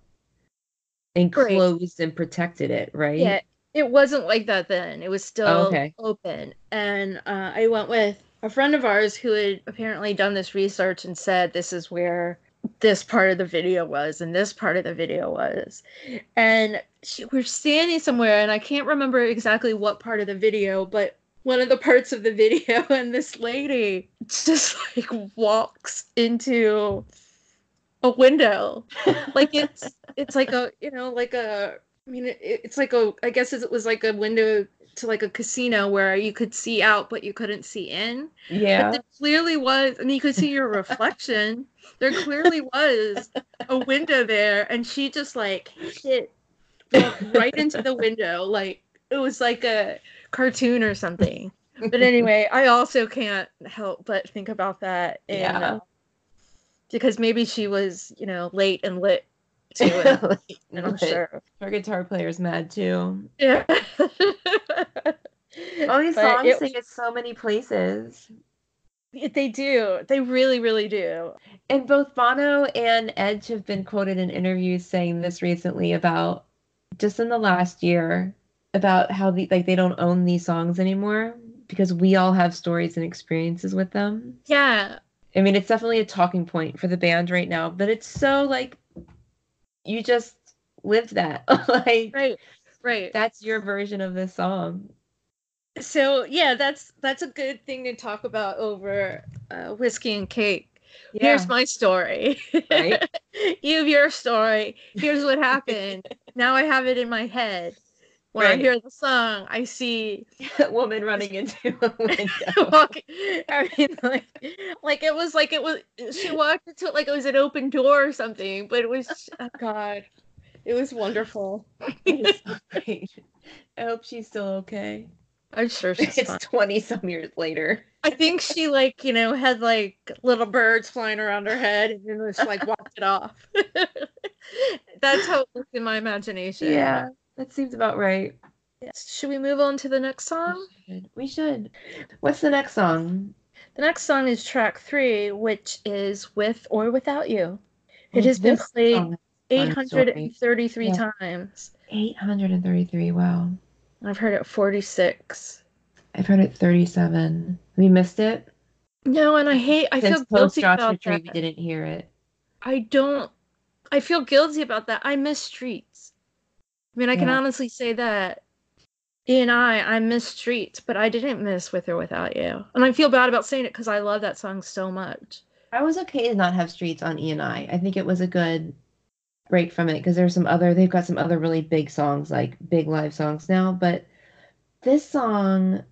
enclosed and protected it, right? yeah, it wasn't like that then. It was still Oh, okay. open. And uh, I went with a friend of ours who had apparently done this research and said this is where this part of the video was and this part of the video was. And she, we're standing somewhere and I can't remember exactly what part of the video, but one of the parts of the video and this lady just like walks into a window. Like it's it's like a you know like a i mean it, it's like a i guess it was like a window to like a casino where you could see out but you couldn't see in. Yeah. but there clearly was and you could see your reflection. There clearly was a window there and she just like hit right into the window. Like it was like a cartoon or something. But anyway i also can't help but think about that and, Yeah. uh, because maybe she was you know late and lit to it and i'm sure Our guitar player's mad too. yeah All these But songs it- sing at so many places. it- they do they really really do And both Bono and Edge have been quoted in interviews saying this recently about just in the last year about how the like they don't own these songs anymore because we all have stories and experiences with them. yeah I mean, it's definitely a talking point for the band right now, but it's so like you just lived that. like right right that's your version of this song. so yeah that's that's a good thing to talk about over uh, whiskey and cake Yeah. here's my story Right? you have your story here's what happened now i have it in my head when i hear the song i see a woman running into a window. walk, i mean like like it was like it was she walked into it like it was an open door or something but it was oh god it was wonderful so. I hope she's still okay. i'm sure she's It's fine 20 some years later. I think she like you know had like little birds flying around her head and then just like walked it off. That's how it looked in my imagination. Yeah, that seems about right. Yes. Should we move on to the next song? We should. We should. What's the next song? The next song is track three, which is "With or Without You." It has been played song is fun story. 833 Yeah. times. 833. Wow. I've heard it 46. I've heard it 37. We missed it. No, and I hate. I Since feel guilty about Tree, that. we didn't hear it. I don't I feel guilty about that. I miss streets. I mean, I can Yeah. honestly say that E and I, I miss streets, but I didn't miss with or without you. And I feel bad about saying it because I love that song so much. I was okay to not have streets on E and I. I think it was a good break from it because there's some other they've got some other really big songs like big live songs now, but this song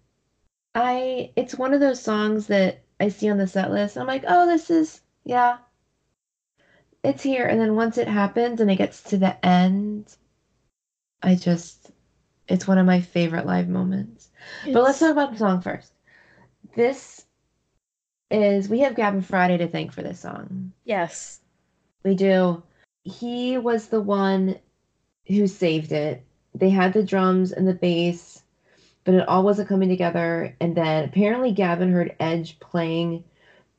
I it's one of those songs that I see on the set list. I'm like, "Oh, this is yeah. It's here." And then once it happens and it gets to the end, I just it's one of my favorite live moments. But let's talk about the song first. This is we have Gavin Friday to thank for this song. Yes. We do. He was the one who saved it. They had the drums and the bass, but it all wasn't coming together. And then apparently Gavin heard Edge playing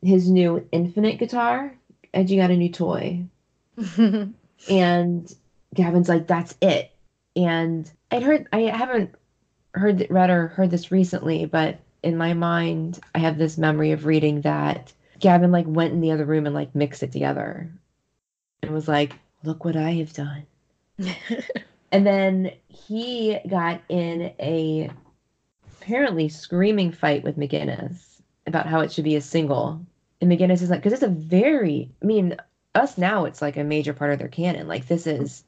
his new Infinite guitar. Edge got a new toy. And Gavin's like, that's it. And I'd heard, I haven't heard, read or heard this recently, but in my mind, I have this memory of reading that Gavin like went in the other room and like mixed it together and was like, look what I have done. And then he got in a apparently screaming fight with McGuinness about how it should be a single. And McGuinness is like, because it's a very, I mean, us now, it's like a major part of their canon. Like, this is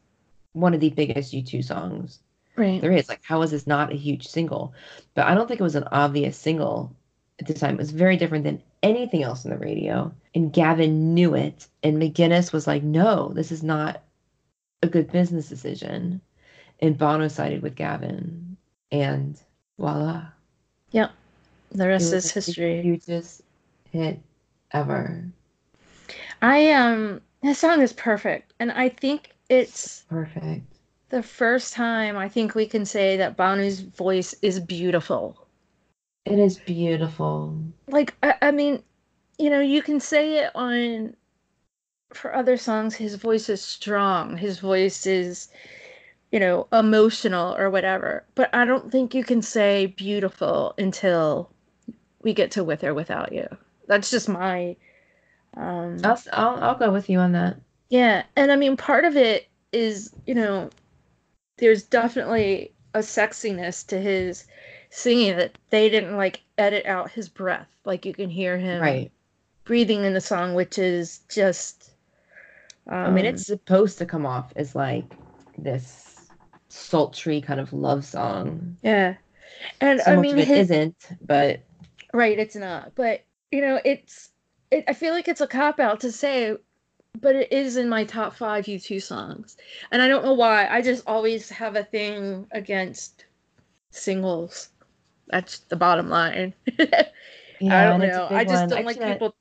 one of the biggest U2 songs right. there is. Like, how is this not a huge single? But I don't think it was an obvious single at the time. It was very different than anything else on the radio. And Gavin knew it. And McGuinness was like, no, this is not a good business decision. And Bono sided with Gavin. And voila. Yep. The rest is history. hugest hit ever. I um this song is perfect. And I think it's Perfect. the first time I think we can say that Bono's voice is beautiful. It is beautiful. Like I, I mean, you know, you can say it on for other songs his voice is strong. His voice is you know, emotional or whatever. But I don't think you can say beautiful until we get to with or without you. That's just my um I'll, I'll, I'll go with you on that. Yeah, and I mean, part of it is, you know, there's definitely a sexiness to his singing that they didn't like edit out his breath. Like you can hear him Right. breathing in the song, which is just. Um, I mean, it's supposed to come off as like this sultry kind of love song. yeah, and So I mean, it his, not but right, it's not, but you know, it's. It, I feel like it's a cop out to say, but it is in my top five U2 songs, and I don't know why. I just always have a thing against singles. That's the bottom line. I don't and it's a know. I just one. don't like people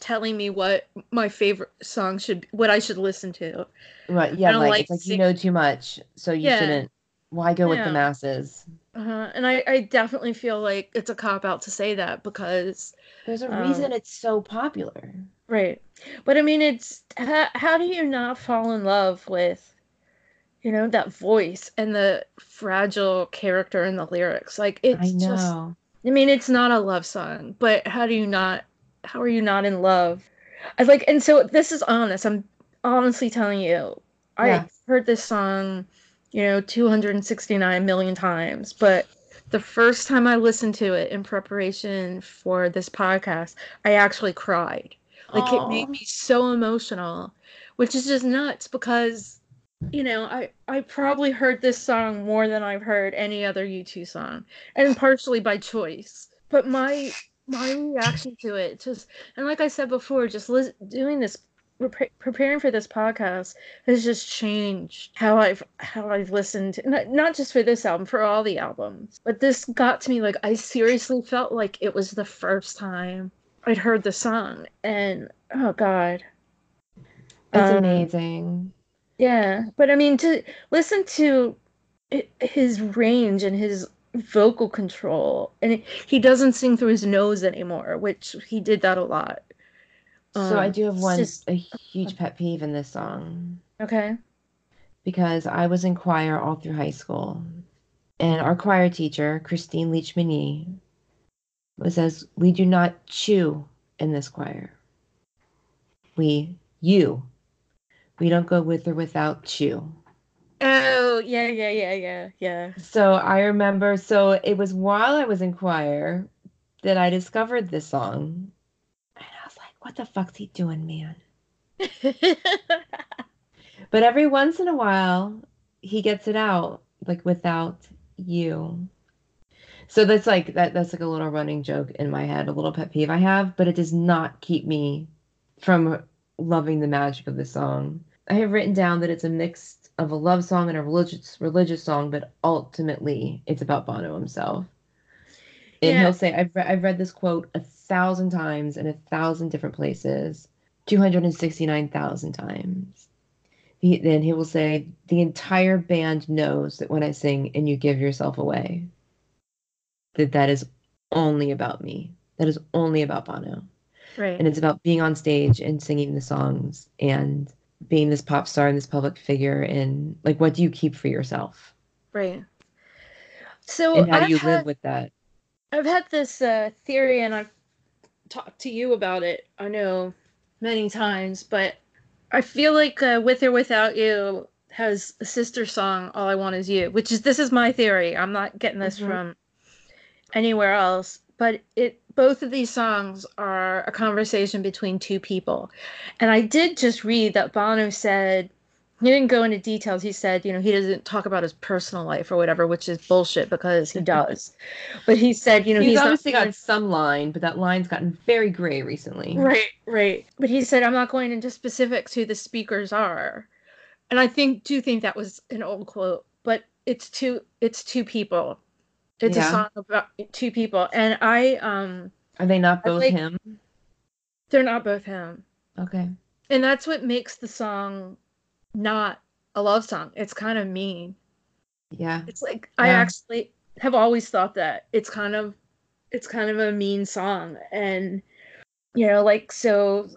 telling me what my favorite song should what I should listen to. Right, yeah, like, like it's like you know too much, so you Yeah. shouldn't. Why go with the masses? Uh-huh. And I, I definitely feel like it's a cop out to say that because There's a Um, reason it's so popular. Right. But I mean it's how, how do you not fall in love with you know that voice and the fragile character in the lyrics? Like it's I just. I mean, it's not a love song, but how do you not? How are you not in love? I like, and so this is honest. I'm honestly telling you, I Yeah. heard this song, you know, 269 million times, but the first time I listened to it in preparation for this podcast, I actually cried. Like it made me so emotional, which is just nuts because you know, I I probably heard this song more than I've heard any other U2 song, and partially by choice. But my my reaction to it just and like I said before, just lis- doing this pre- preparing for this podcast has just changed how I've how I've listened not, not just for this album for all the albums but this got to me like I seriously felt like it was the first time I'd heard the song and oh god It's Um, amazing. yeah, but I mean to listen to his range and his vocal control, and it, he doesn't sing through his nose anymore, which he did that a lot. so I Um, do have one just- a huge pet peeve in this song Okay. because I was in choir all through high school, and our choir teacher Christine Leachmany was says we do not chew in this choir. We you We don't go with or without you. Oh, yeah, yeah, yeah, yeah, yeah. So I remember, so it was while I was in choir that I discovered this song. And I was like, what the fuck's he doing, man? But every once in a while, he gets it out, like without you. So that's like that that's like a little running joke in my head, a little pet peeve I have, but it does not keep me from loving the magic of the song. I have written down that it's a mix of a love song and a religious religious song, but ultimately it's about Bono himself. And Yeah. he'll say, I've, re- I've read this quote a thousand times in a thousand different places, 269,000 times. He, then he will say, The entire band knows that when I sing and you give yourself away, that that is only about me. That is only about Bono. right. And it's about being on stage and singing the songs and being this pop star and this public figure. And like, what do you keep for yourself? Right. So And how do I've you had, live with that? I've had this uh, theory, and I've talked to you about it. I know many times, but I feel like uh, "With or Without You" has a sister song, "All I Want Is You," which is this is my theory. I'm not getting this Mhm. from anywhere else, but it both of these songs are a conversation between two people, and I did just read that Bono said. He didn't go into details. He said, you know, he doesn't talk about his personal life or whatever, which is bullshit because he does. but he said, you know, he's, he's, obviously got some line, but that line's gotten very gray recently. Right, right. But he said, I'm not going into specifics who the speakers are. And I think do think that was an old quote, but it's two it's two people. It's Yeah. a song about two people. And I um Are they not both like- him? they're not both him. Okay. And that's what makes the song not a love song. It's kind of mean. Yeah. It's like I actually have always thought that it's kind of it's kind of a mean song and you know like so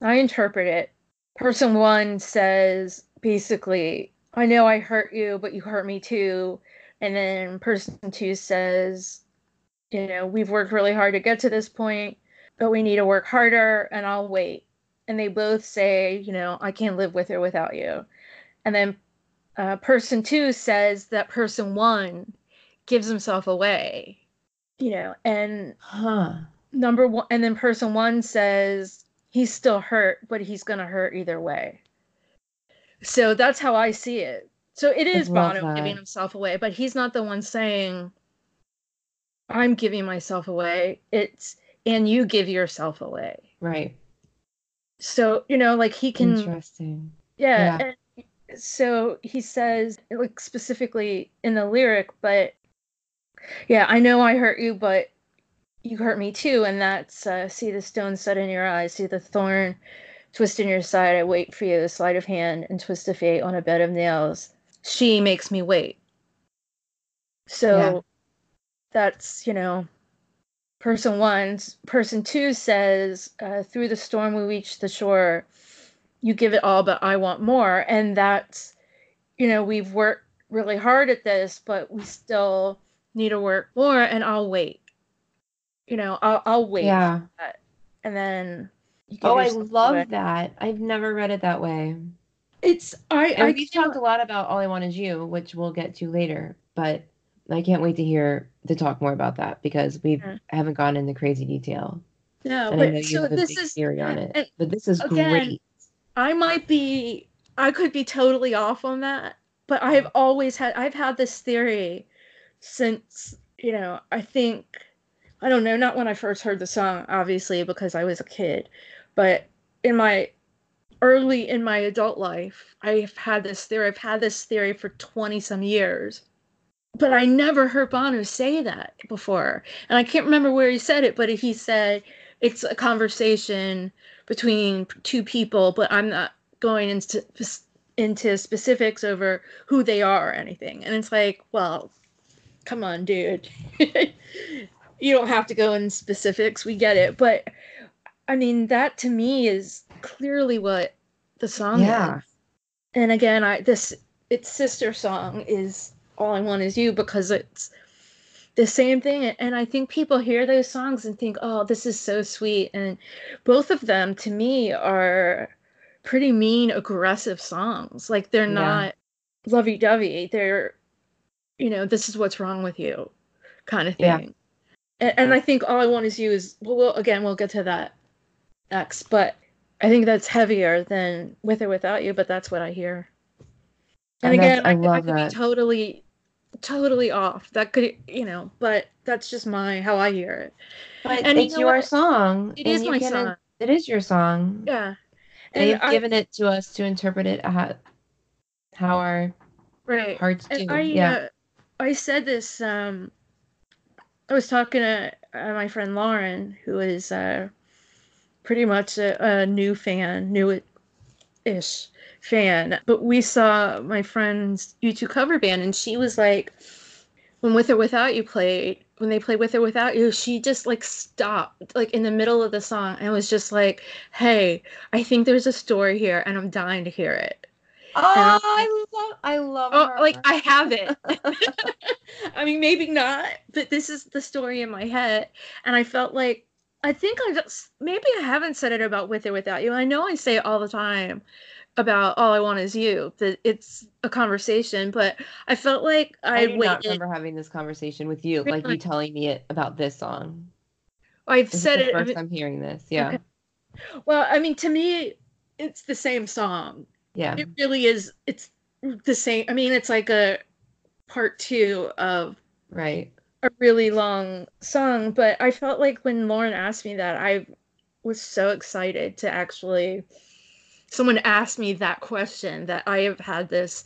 I interpret it person 1 says basically I know I hurt you but you hurt me too and then person 2 says you know we've worked really hard to get to this point but we need to work harder and I'll wait. And they both say you know I can't live with or without you. And then uh, person two says that person one gives himself away you know and Huh. number one and then person one says he's still hurt but he's gonna hurt either way. So that's how i see it so it is bono giving himself away but he's not the one saying i'm giving myself away it's and you give yourself away Right. so you know like he can Interesting. yeah, Yeah. and so he says like specifically in the lyric but yeah i know i hurt you but you hurt me too and that's uh, see the stone set in your eyes see the thorn twist in your side i wait for you the sleight of hand and twist of fate on a bed of nails she makes me wait so Yeah. that's you know person one person two says uh, through the storm we reach the shore you give it all but i want more and that's you know we've worked really hard at this but we still need to work more and i'll wait you know i'll, I'll wait Yeah. and then you Oh, I love that. I've never read it that way. It's i And i we've talked a lot about All I Want Is You, which we'll get to later, but I can't wait to hear to talk more about that because we Yeah. haven't gone into crazy detail. no And I know but you so have a this is theory on it. and But this is again, great. I might be I could be totally off on that, but I've always had I've had this theory since, you know, I think I don't know, not when I first heard the song obviously because I was a kid, but in my early in my adult life, I've had this theory. I've had this theory for 20 some years. But I never heard Bono say that before. And I can't remember where he said it, but he said it's a conversation between two people, but I'm not going into into specifics over who they are or anything. And it's like, well, come on, dude. you don't have to go in specifics. We get it. But I mean, that to me is clearly what the song Yeah. is. And again, I this its sister song is All I Want Is You because it's the same thing and i think people hear those songs and think oh this is so sweet and both of them to me are pretty mean, aggressive songs. Like they're Yeah. not lovey dovey. They're, you know, this is what's wrong with you, kind of Yeah. thing. And, and I think all I want is you is well, we'll again we'll get to that next, but I think that's heavier than with or without you. But that's what I hear. And, And again, I I, could- I could that. be totally, totally off. That could, you know, but that's just my how I hear it. But And you it's know your what? song. It is you my song. It is your song. Yeah, And, and you've I- given it to us to interpret it how, how our right. hearts do. And I, yeah. uh, I said this. Um, I was talking to uh, my friend Lauren, who is uh, pretty much a, a new fan, new-ish fan. But we saw my friend's U2 cover band, and she was like, when With or Without You played, when they played With or Without You, she just like stopped, like in the middle of the song, and was just like, "Hey, I think there's a story here, and I'm dying to hear it." oh, I love, I love Oh, her. like I have it. I mean, maybe not, but this is the story in my head, and I felt like I think I just maybe I haven't said it about with or without you. I know I say it all the time about all I want is you. That it's a conversation, but I felt like I I do not waited. remember having this conversation with you, like you telling me it about this song. I've This said it. First I'm hearing this. Yeah, Okay. Well, I mean, to me, it's the same song. yeah, It really is. It's the same. I mean, it's like a part two of right. A really long song, but I felt like when Lauren asked me that, I was so excited to actually someone asked me that question that I have had this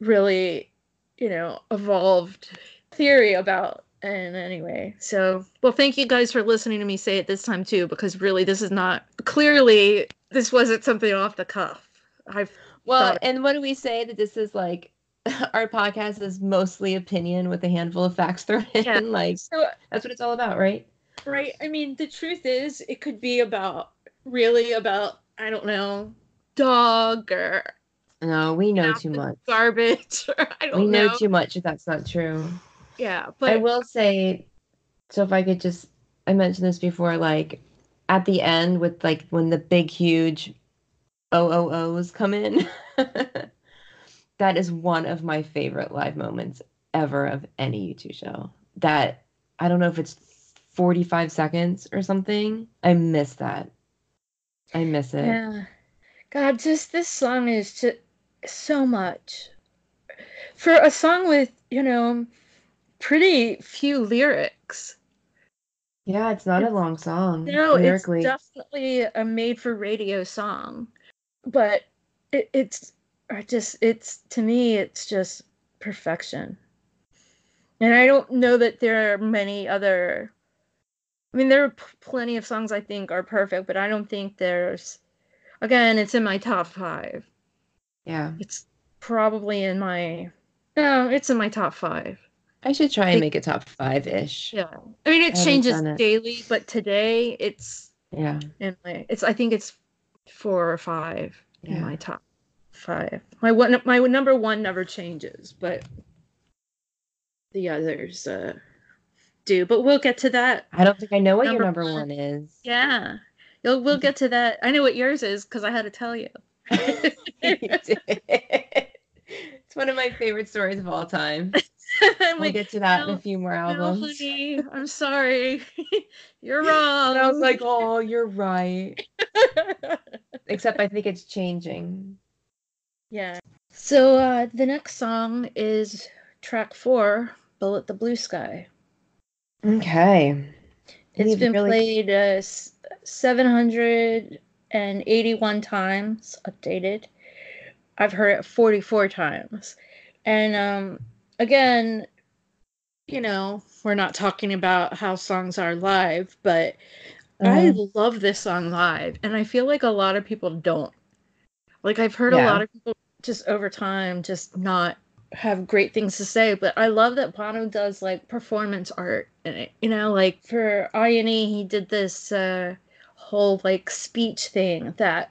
really, you know, evolved theory about. And anyway, so well, thank you guys for listening to me say it this time too, because really, this is not clearly this wasn't something off the cuff. I've Well, and what do we say that this is like? Our podcast is mostly opinion with a handful of facts thrown in. Yeah. Like so that's what it's all about, right? Right. I mean, the truth is, it could be about really about I don't know, dog or No, we know too much. garbage. Or I don't know. We know know. too much if that's not true. Yeah, but I will say, so if I could just, I mentioned this before, like at the end with like when the big, huge OOOs come in, that is one of my favorite live moments ever of any U2 show. That I don't know if it's 45 seconds or something. I miss that. I miss it. yeah, God, just this song is just so much for a song with you know pretty few lyrics. Yeah, it's not a long song. No, lyrically. it's definitely a made-for-radio song, but it, it's I just it's to me it's just perfection. And I don't know that there are many other. I mean, there are p- plenty of songs I think are perfect, but I don't think there's. Again, it's in my top five. yeah. It's probably in my. No, it's in my top five. I should try and make it top five ish. Yeah, I mean it I changes it. daily, but today it's Yeah. in my. It's I think it's four or five in my top five. My one, my number one never changes, but the others uh, do. But we'll get to that. I don't think I know what your Number number one. one is. Yeah, You'll, we'll get to that. I know what yours is because I had to tell you. It's one of my favorite stories of all time. I'm We'll like, get to that in a few more no, albums. honey, I'm sorry. You're wrong. and I was like, oh, you're right. Except I think it's changing. Yeah. So uh, the next song is track four, "Bullet the Blue Sky." Okay. It's We've been really- played uh, 781 times, updated. I've heard it 44 times. And um, again, you know, we're not talking about how songs are live, but I Uh-huh. love this song live. And I feel like a lot of people don't. Like, I've heard a lot of people just over time just not have great things to say, but I love that Bono does like performance art in it. You know, like for I&E, he did this uh, whole like speech thing that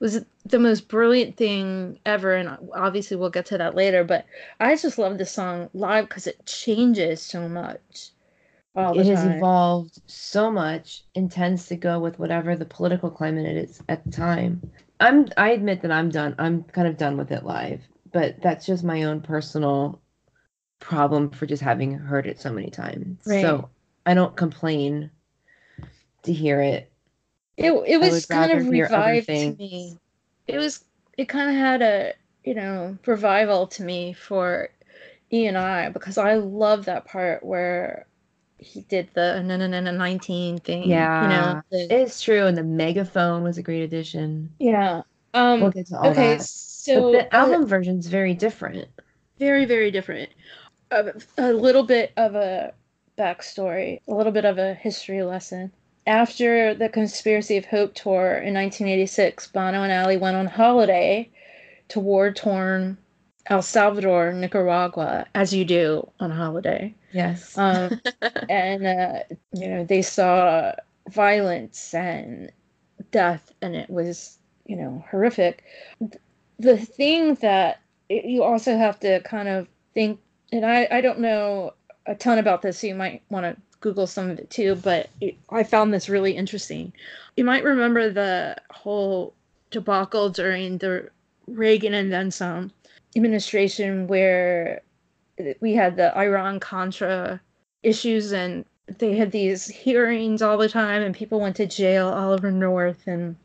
was the most brilliant thing ever. And obviously, we'll get to that later. But I just love this song live because it changes so much. All It has evolved so much and tends to go with whatever the political climate it is at the time. I'm I admit that I'm done. I'm kind of done with it live, but that's just my own personal problem for just having heard it so many times. Right. So I don't complain to hear it. It it was kind of revived to me. It was it kind of had a you know revival to me for E and I because I love that part where he did the no no no na nineteen thing. Yeah. you know. It's true, and the megaphone was a great addition. yeah. Um. We'll get to all okay. that. So but the uh, album version's very different. very very different a, a little bit of a backstory a little bit of a history lesson after the conspiracy of hope tour in 1986 bono and ali went on holiday to war-torn el salvador nicaragua as you do on holiday Yes. um, and uh, you know they saw violence and death and it was you know horrific the thing that it- you also have to kind of think and i i don't know a ton about this so you might want to google some of it too but it, i found this really interesting you might remember the whole debacle during the reagan and then some administration where we had the Iran Contra issues and they had these hearings all the time and people went to jail Oliver North. And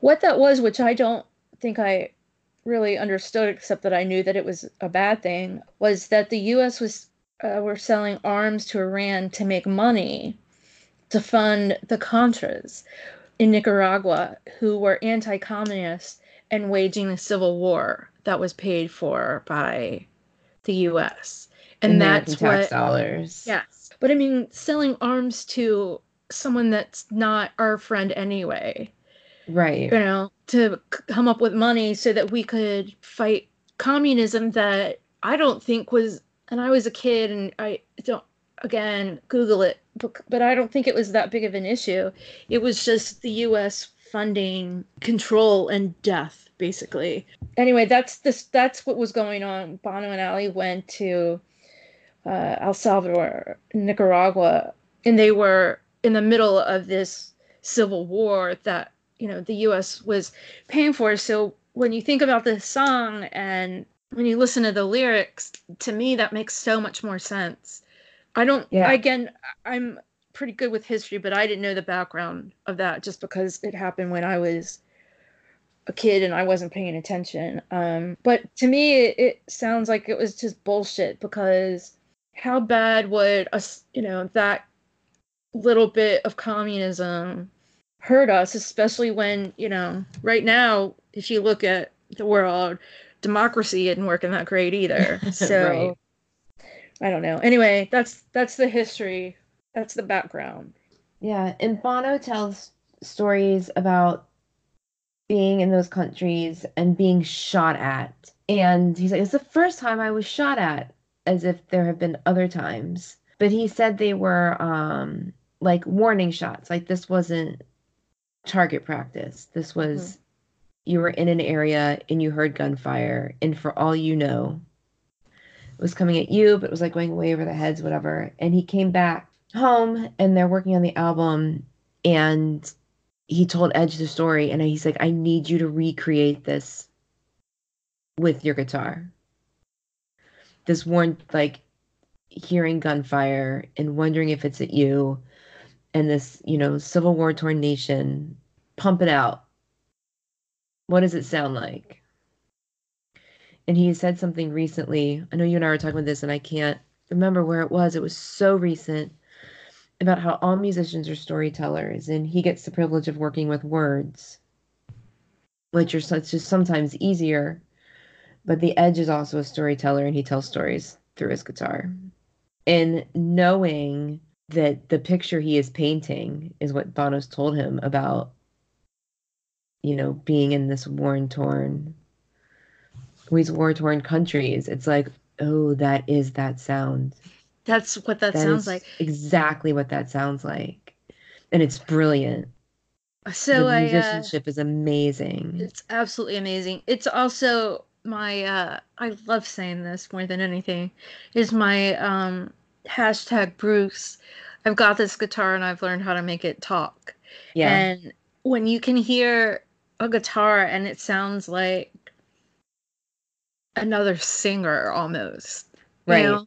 what that was which I don't think I really understood except that I knew that it was a bad thing was that the US was uh, were selling arms to Iran to make money to fund the Contras in Nicaragua who were anti-communist and waging a civil war that was paid for by the US. And American that's tax what dollars. Yes. But I mean selling arms to someone that's not our friend anyway, Right. you know, to come up with money so that we could fight communism that I don't think was and I was a kid and I don't again google it bec- but I don't think it was that big of an issue. It was just the US funding control and death basically. Anyway, that's this that's what was going on. Bono and Ali went to uh, El Salvador, Nicaragua, and they were in the middle of this civil war that you know the U.S. was paying for. So when you think about this song and when you listen to the lyrics, to me that makes so much more sense. I don't. Yeah. Again, I'm pretty good with history, but I didn't know the background of that just because it happened when I was a kid and I wasn't paying attention. Um, but to me, it, it sounds like it was just bullshit because how bad would us, you know, that little bit of communism hurt us, especially when, you know, right now, if you look at the world, democracy isn't working that great either. So Right. I don't know. Anyway, that's that's the history. That's the background. Yeah, and Bono tells stories about being in those countries and being shot at. And he's like, it's the first time I was shot at, as if there have been other times. But he said they were um like warning shots. Like this wasn't target practice. This was you were in an area and you heard gunfire, and for all you know, it was coming at you, but it was like going way over the heads, whatever. And he came back home and they're working on the album and he told Edge the story and he's like, I need you to recreate this with your guitar. This one like hearing gunfire and wondering if it's at you and this, you know, civil war torn nation. Pump it out. What does it sound like? And he said something recently. I know you and I were talking about this, and I can't remember where it was. It was so recent about how all musicians are storytellers, and he gets the privilege of working with words, which are it's just sometimes easier. But the Edge is also a storyteller, and he tells stories through his guitar. And knowing that the picture he is painting is what Bono's told him about, you know, being in this worn torn these war torn countries. It's like, oh, that is that sound. That's what that, That sounds like. exactly what that sounds like, and it's brilliant. So the I uh, musicianship is amazing. It's absolutely amazing. It's also my uh I love saying this more than anything is my um hashtag Bruce. I've got this guitar and I've learned how to make it talk. Yeah, And when you can hear a guitar and it sounds like another singer almost. you Right. know?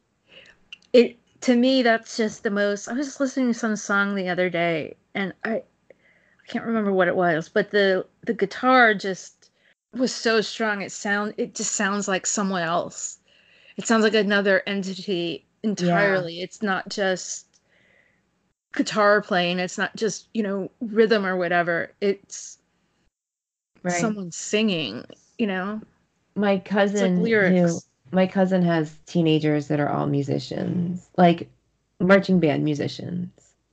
It to me that's just the most I was just listening to some song the other day and I I can't remember what it was, but the the guitar just was so strong it sound it just sounds like someone else. It sounds like another entity entirely. It's not just guitar playing, it's not just, you know, rhythm or whatever. It's Right. someone singing, you know? my cousin who lyrics. My cousin has teenagers that are all musicians, like marching band musicians.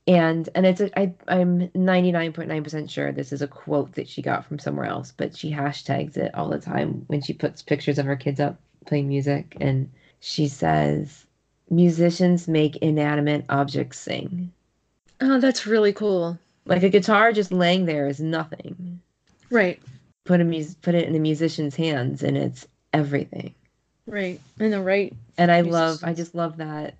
And and it's a, I I'm 99.9% sure this is a quote that she got from somewhere else, but she hashtags it all the time when she puts pictures of her kids up playing music and she says musicians make inanimate objects sing. Oh, that's really cool. Like a guitar just laying there is nothing. Right. Put a mus- put it in a musician's hands and it's everything. Right. In the right. And I love, I just love that.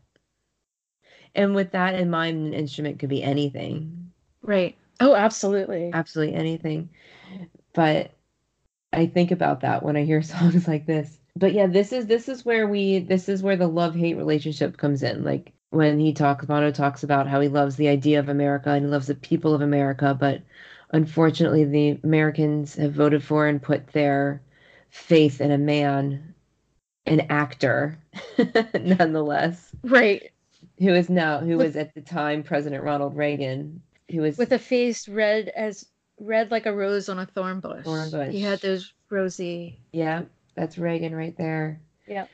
And with that in mind, an instrument could be anything, Right. Oh, absolutely. absolutely anything. But I think about that when I hear songs like this. But yeah, this is this is where we this is where the love hate relationship comes in. Like when he talks, Bono talks about how he loves the idea of America and he loves the people of America, but unfortunately, the Americans have voted for and put their faith in a man, an actor, nonetheless. Right. who is now who With- was at the time President Ronald Reagan, who was With a face red as red like a rose on a thorn bush. Thorn bush. He had those rosy. yeah, that's Reagan right there. Yep.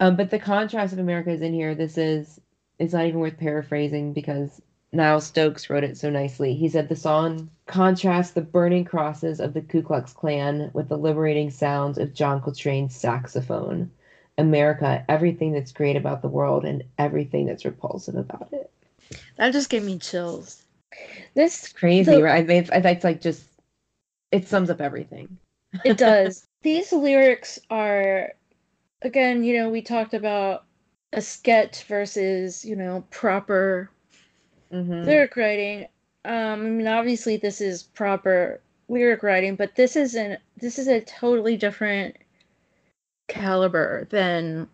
Um, but the contrast of America is in here. This is it's not even worth paraphrasing because Niall Stokes wrote it so nicely. He said the song contrasts the burning crosses of the Ku Klux Klan with the liberating sounds of John Coltrane's saxophone. America, everything that's great about the world and everything that's repulsive about it. That just gave me chills. This Crazy, The- right? I mean, it's like just it sums up everything. it does. These lyrics are again, you know, we talked about a sketch versus, you know, proper Mm-hmm. lyric writing. Um, I mean, obviously this is proper lyric writing, but this isn't. This is a totally different caliber than.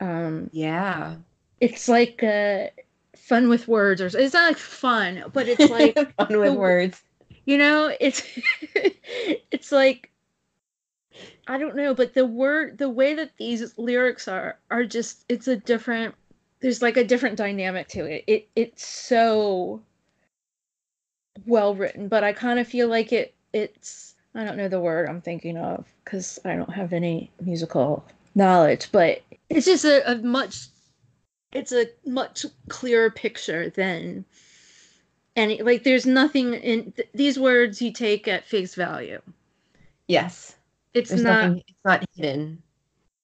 Um, Yeah. it's like uh, fun with words, or it's not like fun, but it's like fun with the- words. you know, it's it's like I don't know, but the word, the way that these lyrics are, are just it's a different. There's like a different dynamic to it. It it's so well written, but I kind of feel like it. It's I don't know the word I'm thinking of because I don't have any musical knowledge, but it's just a, a much. It's a much clearer picture than any like. There's nothing in th- these words you take at face value. Yes. It's There's not nothing it's not hidden.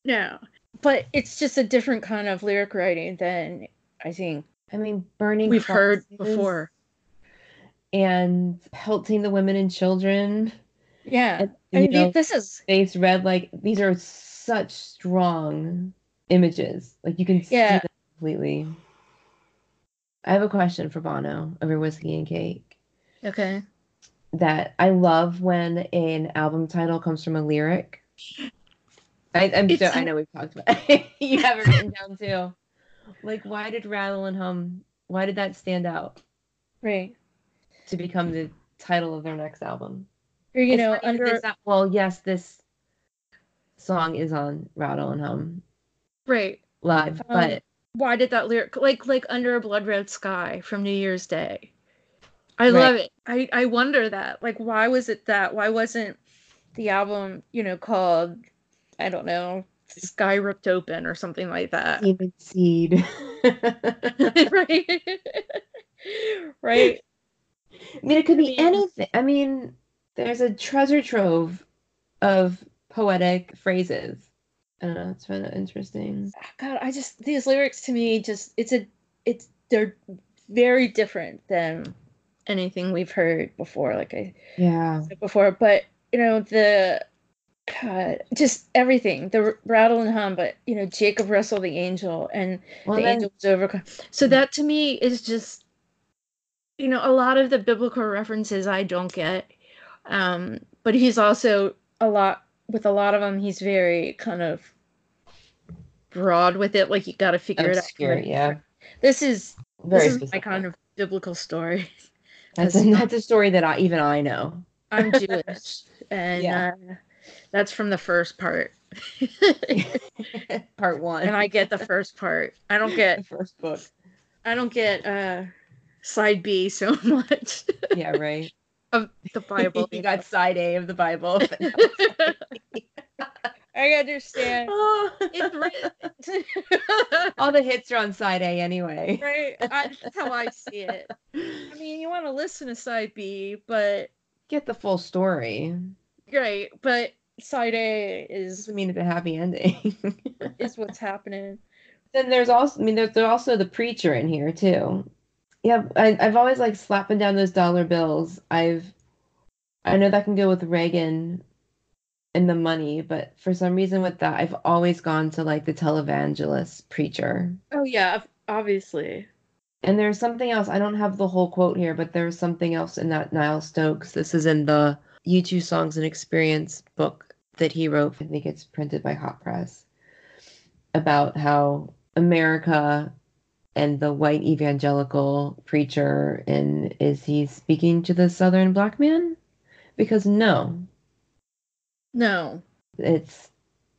no, but it's just a different kind of lyric writing than I think I mean burning we've heard before. and pelting the women and children. Yeah, And, I mean know, this is face red like these are such strong images. Like you can Yeah. see them completely. I have a question for Bono over whiskey and cake. okay. that I love when an album title comes from a lyric. I, I'm so, I know we've talked about it. you have it written down too. Like, why did Rattle and Hum? Why did that stand out Right. to become the title of their next album? Or you It's know under this al- well, yes, this song is on Rattle and Hum right. live, Um, but Why did that lyric like like under a blood red sky from New Year's Day? I Right. love it. I I wonder that. Like why was it that? Why wasn't the album, you know, called I don't know, Sky Ripped Open or something like that? Demon Seed. right. right. I mean, it could be anything. I mean, there's a treasure trove of poetic phrases. I don't know. It's kind of interesting. Ah, God, I just these lyrics to me just it's a it's they're very different than anything we've heard before. Like I Yeah. said before, but you know the God, just everything the rattle and hum. But you know Jacob wrestled the angel and Well, the then, angel was overcome. So mm. that to me is just you know a lot of the biblical references I don't get. Um, but he's also a lot with a lot of them. He's very kind of broad with it. Like you got to figure Obscure, it out. yeah. This is Very this is my kind of biblical story. That's, That's a, that's a story that I even I know. I'm Jewish, and Yeah. uh, that's from the first part. Part one. and I get the first part. I don't get the first book. I don't get uh side B so much Yeah, right. Of the Bible. you got side A of the Bible. I understand. Oh. It's written. All the hits are on side A anyway. right. I, that's how I see it. I mean, you want to listen to side B, but Get the full story. right, but side A is Doesn't mean it's a happy ending. is what's happening. then there's also, I mean, there's, there's also the preacher in here too. Yeah, I, I've always like slapping down those dollar bills. I've, I know that can go with Reagan and the money, but for some reason with that, I've always gone to like the televangelist preacher. Oh yeah, obviously. And there's something else. I don't have the whole quote here, but there's something else in that Niall Stokes. This is in the U2 Songs and Experience book that he wrote. I think it's printed by Hot Press about how America and the white evangelical preacher and is he speaking to the southern black man? Because no, No. it's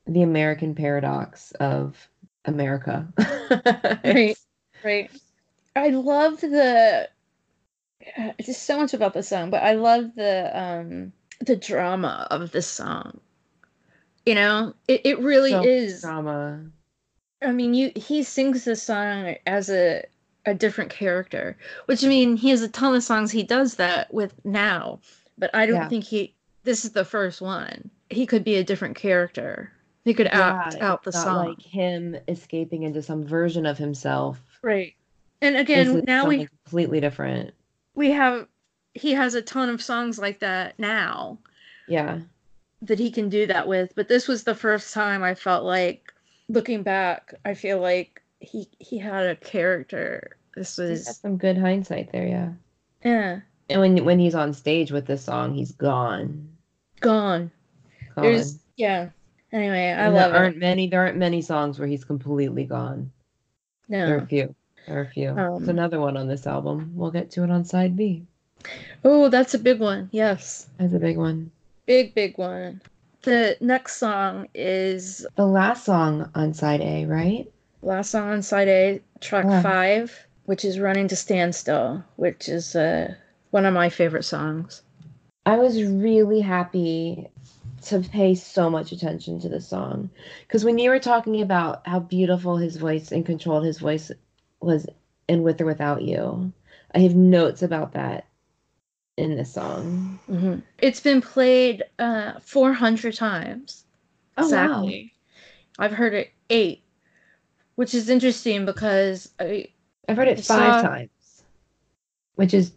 the American paradox of America. Right. Right. I love the uh, just so much about the song, but I love the um the drama of the song. You know, it, it really So is. drama. I mean, you he sings this song as a a different character, which I mean, he has a ton of songs he does that with now, but I don't Yeah. think he this is the first one. He could be a different character. He could act Yeah, out the not song. like him escaping into some version of himself. right. And again, now we completely different. we have he has a ton of songs like that now Yeah, that he can do that with but this was the first time i felt like looking back i feel like he he had a character this was some good hindsight there. Yeah, yeah and when when he's on stage with this song, he's gone. gone Gone. there's yeah anyway i And love there it aren't many. There aren't many songs where he's completely gone. No. There are a few. There are a few. Um, There's another one on this album. We'll get to it on side B. oh that's a big one yes That's a big one. big big one the next song is The last song on side A, right? last song on side a track Yeah. five which is running to standstill which is uh one of my favorite songs I was really happy to pay so much attention to the song because when you were talking about how beautiful his voice and controlled his voice was in With or Without You, I have notes about that in this song. hmm It's been played uh 400 times. Oh, exactly. I've heard it eight, which is interesting because I, I've heard it I five saw- times, which is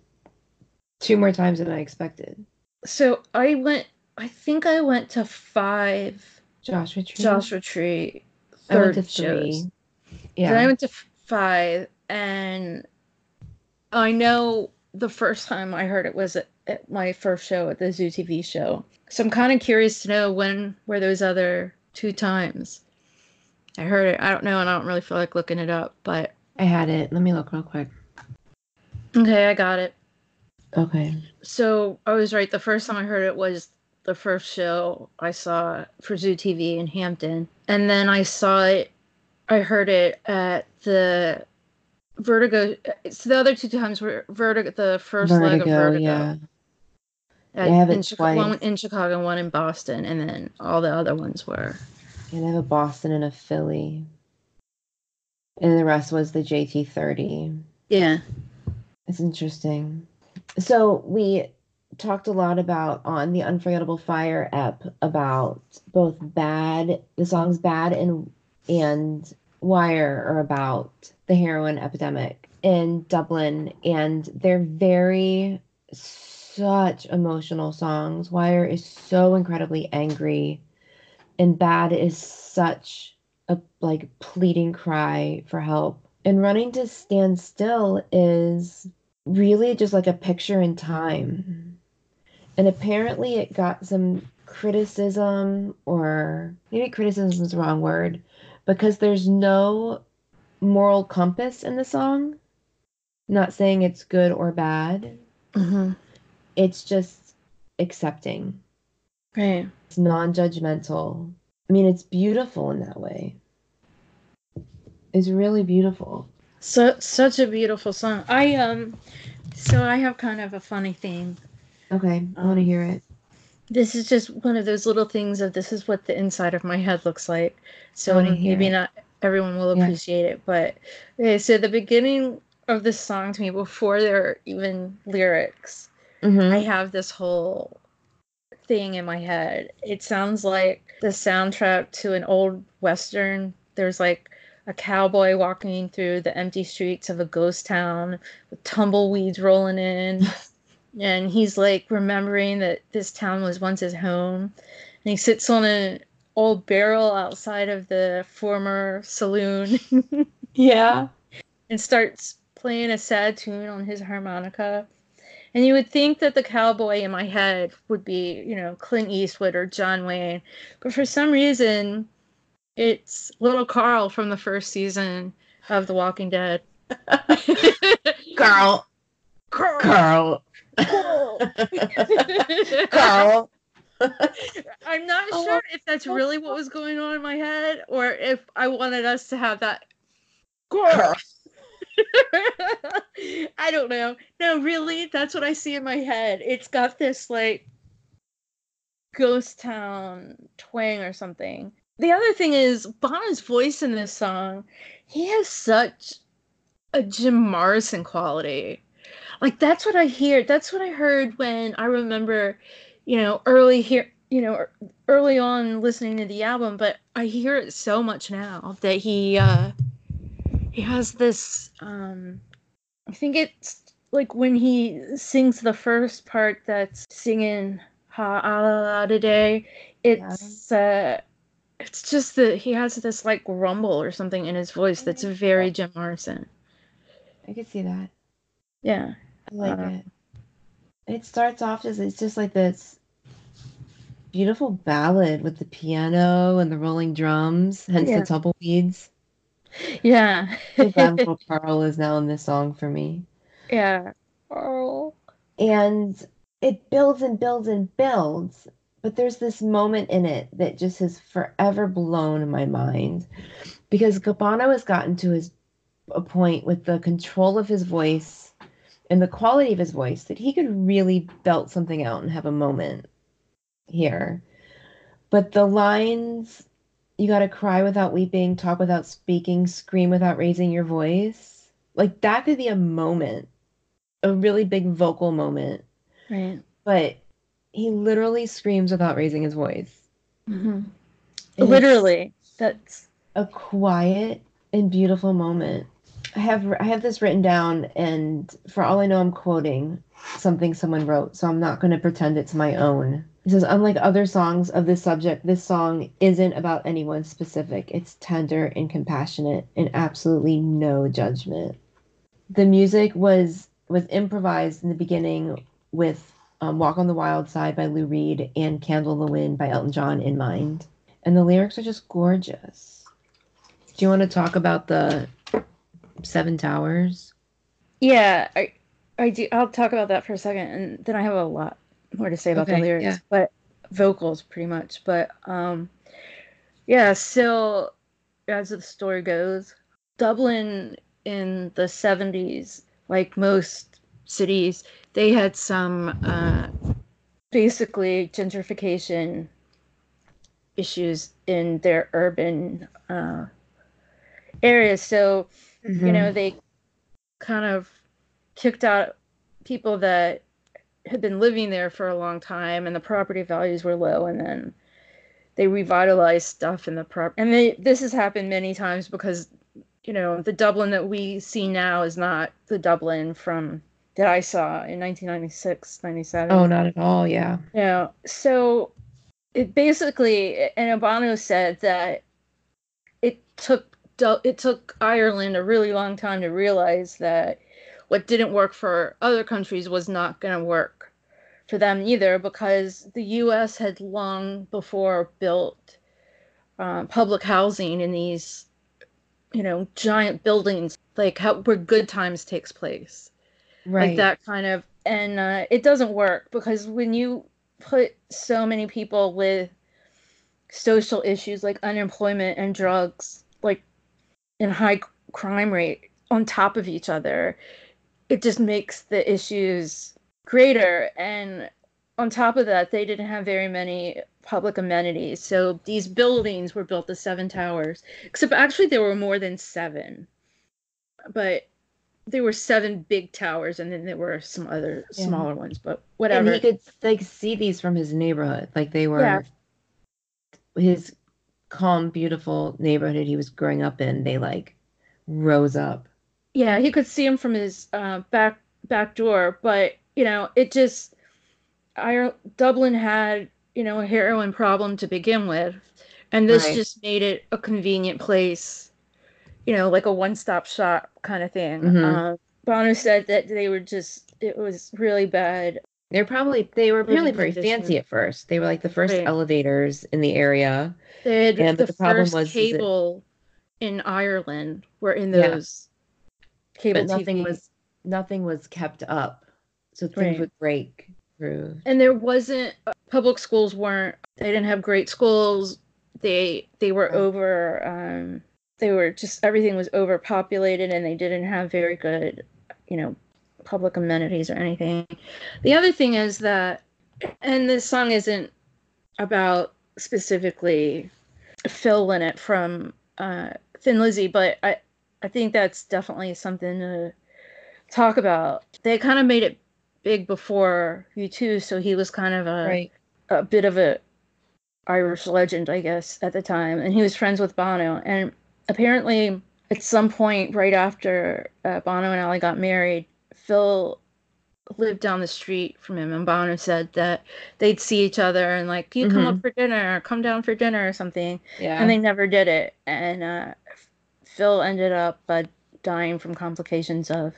two more times than I expected. so I went. I think I went to five Joshua Tree. Joshua Tree I third to three. shows. Yeah. Then I went to five, and I know the first time I heard it was at, at my first show at the Zoo TV show. So I'm kind of curious to know when were those other two times. I heard it. I don't know, and I don't really feel like looking it up. But I had it. Let me look real quick. okay, I got it. Okay. So I was right. The first time I heard it was the first show I saw for Zoo TV in Hampton, and then I saw it. I heard it at the Vertigo. So the other two times were Vertigo, the first leg of Vertigo. yeah. At, I have it in Chicago, one in Chicago, and one in Boston, and then all the other ones were. And I have a Boston and a Philly. And the rest was the JT30. Yeah. It's interesting. So we talked a lot about on the Unforgettable Fire app about both bad the songs bad and and Wire are about the heroin epidemic in Dublin and they're very such emotional songs. Wire is so incredibly angry and bad is such a like pleading cry for help. And running to stand still is really just like a picture in time. And apparently it got some criticism, or maybe criticism is the wrong word, because there's no moral compass in the song. Not saying it's good or bad. Mm-hmm. It's just accepting. Right. It's non-judgmental. I mean, it's beautiful in that way. It's really beautiful. So such a beautiful song. I um so I have kind of a funny thing. Okay, I want to Um, hear it. This is just one of those little things of this is what the inside of my head looks like. So maybe not everyone will Yeah. appreciate it, but okay, so the beginning of this song to me before there are even lyrics, Mhm. I have this whole thing in my head. It sounds like the soundtrack to an old western. There's like a cowboy walking through the empty streets of a ghost town with tumbleweeds rolling in. and he's like remembering that this town was once his home. And he sits on an old barrel outside of the former saloon Yeah. and starts playing a sad tune on his harmonica. And you would think that the cowboy in my head would be, you know, Clint Eastwood or John Wayne. But for some reason, it's little Carl from the first season of The Walking Dead. Carl. Carl. Carl. Carl. I'm not Oh, sure if that's really what was going on in my head or if I wanted us to have that. Carl. I don't know. No, really, that's what I see in my head. It's got this like ghost town twang or something. The other thing is Bono's voice in this song. He has such a Jim Morrison quality. Like that's what I hear. That's what I heard when I remember, you know, early here, you know, early on listening to the album. But I hear it so much now that he uh he has this. um I think it's like when he sings the first part that's singing ha ah, la la today. It's uh it's just that he has this like rumble or something in his voice that's very Jim Morrison. I could see that. Yeah. I like Uh, it. It starts off as it's just like this beautiful ballad with the piano and the rolling drums, hence Yeah. the tumbleweeds. Yeah. Little Carl is now in this song for me. yeah. Oh. And it builds and builds and builds, but there's this moment in it that just has forever blown my mind because Bono has gotten to his a point with the control of his voice and the quality of his voice that he could really belt something out and have a moment here. But the lines you got to cry without weeping, talk without speaking, scream without raising your voice. Like that could be a moment, a really big vocal moment. Right. But he literally screams without raising his voice. hmm Literally. That's a quiet and beautiful moment. I have I have this written down, and for all I know, I'm quoting something someone wrote, so I'm not going to pretend it's my own. It says, unlike other songs of this subject, this song isn't about anyone specific. It's tender and compassionate, and absolutely no judgment. The music was was improvised in the beginning with um, "Walk on the Wild Side" by Lou Reed and "Candle in the Wind" by Elton John in mind, and the lyrics are just gorgeous. Do you want to talk about the Seven Towers? yeah, I I do I'll talk about that for a second and then I have a lot more to say about Okay, the lyrics. yeah. But vocals pretty much. But um yeah, so as the story goes, Dublin in the seventies, like most cities, they had some uh basically gentrification issues in their urban uh areas. So you know mm-hmm. they kind of kicked out people that had been living there for a long time and the property values were low and then they revitalized stuff in the prop and they this has happened many times because you know the dublin that we see now is not the dublin from that i saw in 1996 97 Oh, not at all. Yeah. yeah. So it basically, and Bono said that it took it took Ireland a really long time to realize that what didn't work for other countries was not going to work for them either because the US had long before built uh, public housing in these you know giant buildings like how where good times takes place Right. like that kind of and uh, it doesn't work because when you put so many people with social issues like unemployment and drugs like in high crime rate on top of each other it just makes the issues greater and on top of that they didn't have very many public amenities so these buildings were built the seven towers except actually there were more than seven but there were seven big towers and then there were some other Yeah. smaller ones but whatever. and he could like see these from his neighborhood. Like they were Yeah. his calm, beautiful neighborhood he was growing up in. They like rose up. yeah he could see him from his uh, back back door but you know it just I, dublin had you know a heroin problem to begin with and this Right. just made it a convenient place you know like a one-stop shop kind of thing Mhm. uh, bono said that they were just it was really bad They're probably they were really very fancy at first. They were like the first Right. elevators in the area. They had Yeah, but the, the problem first was cable in ireland were in Yeah. those cable But nothing TV. was nothing was kept up. So things Right. would break through. and there wasn't uh, public schools weren't they didn't have great schools they they were Right. over um they were just everything was overpopulated and they didn't have very good you know public amenities or anything the other thing is that and this song isn't about specifically phil lynott from uh thin lizzy but i i think that's definitely something to talk about they kind of made it big before U2, so he was kind of a Right. a bit of a Irish legend, I guess, at the time, and he was friends with Bono. And apparently, at some point right after uh, Bono and Ali got married, Phil lived down the street from him, and Bono said that they'd see each other and like, you come up for dinner, or come down for dinner, or something Yeah. and they never did it. And uh, Phil ended up uh, dying from complications of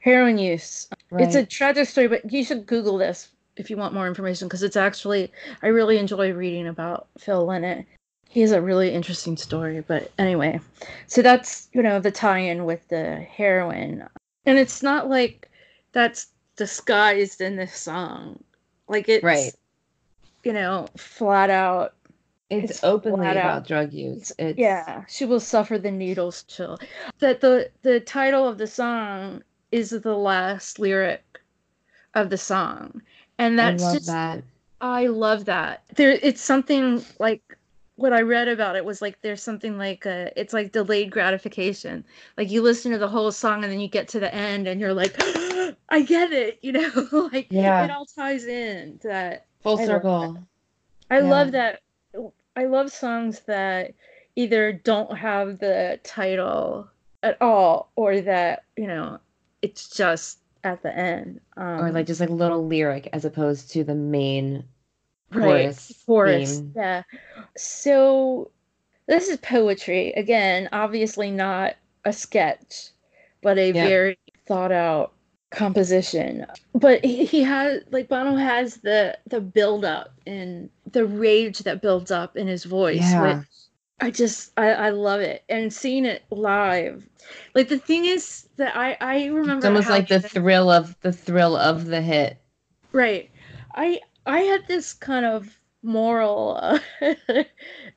heroin use. It's a tragic story, but you should Google this if you want more information because it's actually I really enjoy reading about Phil Lynott. He has a really interesting story. But anyway, so that's you know the tie-in with the heroin, and it's not like that's disguised in this song. Like it's Right. you know flat out It's, it's openly about out. drug use. It's yeah, she will suffer the needles chill. That the the title of the song is the last lyric of the song, and I that's love just that. I love that. There, it's something like what I read about it was like there's something like uh it's like delayed gratification. Like you listen to the whole song and then you get to the end and you're like, I get it, you know, like Yeah. it all ties in to that Full I circle. I love that. I love songs that either don't have the title at all or that, you know, it's just at the end. Um, or like just like a little lyric as opposed to the main right, chorus. theme. Yeah. So this is poetry. Again, obviously not a sketch, but a Yeah. very thought out composition. But he, he has like Bono has the the build up and the rage that builds up in his voice. Yeah. Which I just I, I love it. And seeing it live. Like the thing is that I I remember It's almost like the thrill of the thrill of the hit. Right. I I had this kind of moral uh,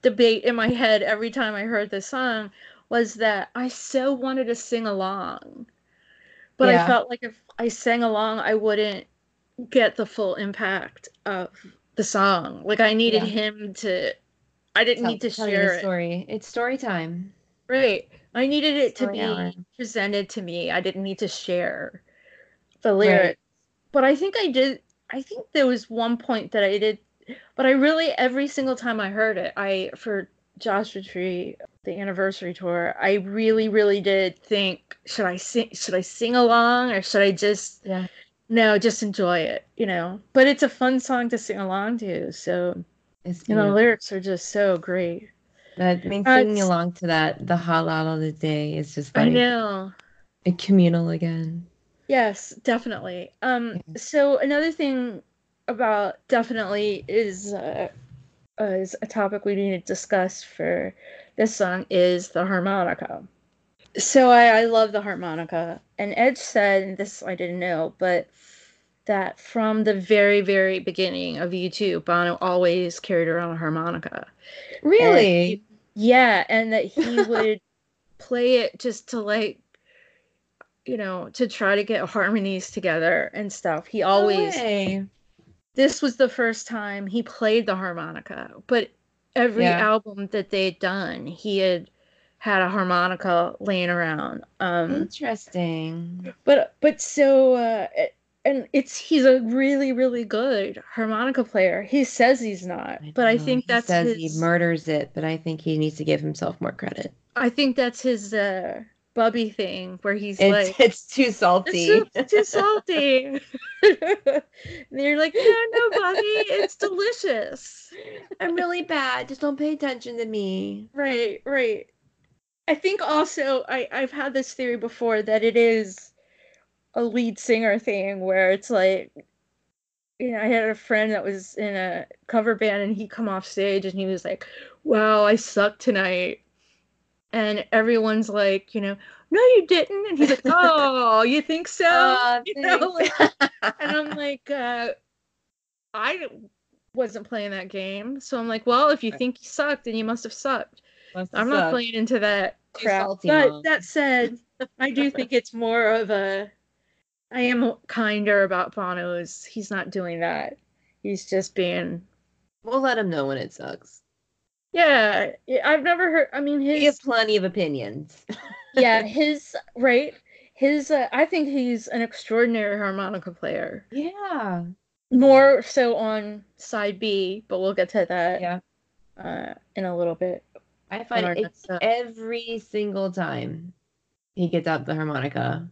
debate in my head every time I heard this song was that I so wanted to sing along. But I felt like if I sang along I wouldn't get the full impact of the song. Like I needed Yeah. him to I didn't Tell- need to share the it. story. It's story time. Right. I needed it to be hour. presented to me. I didn't need to share the lyrics. But I think I did I think there was one point that I did but I really every single time I heard it, I for Joshua Tree, the anniversary tour, I really, really did think, should I sing should I sing along or should I just Yeah. no, just enjoy it, you know. But it's a fun song to sing along to, so It's you know, the lyrics are just so great. That I mean Uh, singing along to that, the halal of the day is just I like know. a communal again. Yes, definitely. Um, so another thing about definitely is uh, uh, is a topic we need to discuss for this song is the harmonica. So I, I love the harmonica, and Edge said and this I didn't know, but that from the very very beginning of U2, Bono always carried around a harmonica. Really? And yeah, and that he would play it just to like you know, to try to get harmonies together and stuff. He always No this was the first time he played the harmonica, but every Yeah. album that they'd done, he had had a harmonica laying around. Um Interesting. but but so uh it- and it's he's a really really good harmonica player. He says he's not, but I think he that's says his he murders it, but I think he needs to give himself more credit. I think that's his uh bubby thing where he's It's like it's too salty. It's too, too salty. and you're like, no, no, Bubby, it's delicious. I'm really bad. Just don't pay attention to me. Right, right. I think also I I've had this theory before that it is a lead singer thing where it's like you know, I had a friend that was in a cover band and he come off stage and he was like, "Wow, I suck tonight." And everyone's like, you know, "No, you didn't." And he's like, "Oh, you think so?" You know, thanks. and I'm like, uh, I wasn't playing that game, so I'm like, well, if you Right. think you sucked, then you must have sucked. Must I'm not sucked. playing into that salty, but Mom. that said, I do think it's more of a. I am kinder about Bono's. He's not doing that. He's just being. We'll let him know when it sucks. Yeah, yeah, I've never heard. I mean, He has plenty of opinions. yeah, his right. His. Uh, I think he's an extraordinary harmonica player. yeah. More so on side B, but we'll get to that. Yeah. uh, in a little bit. I find it next it's up. every single time he gets out the harmonica.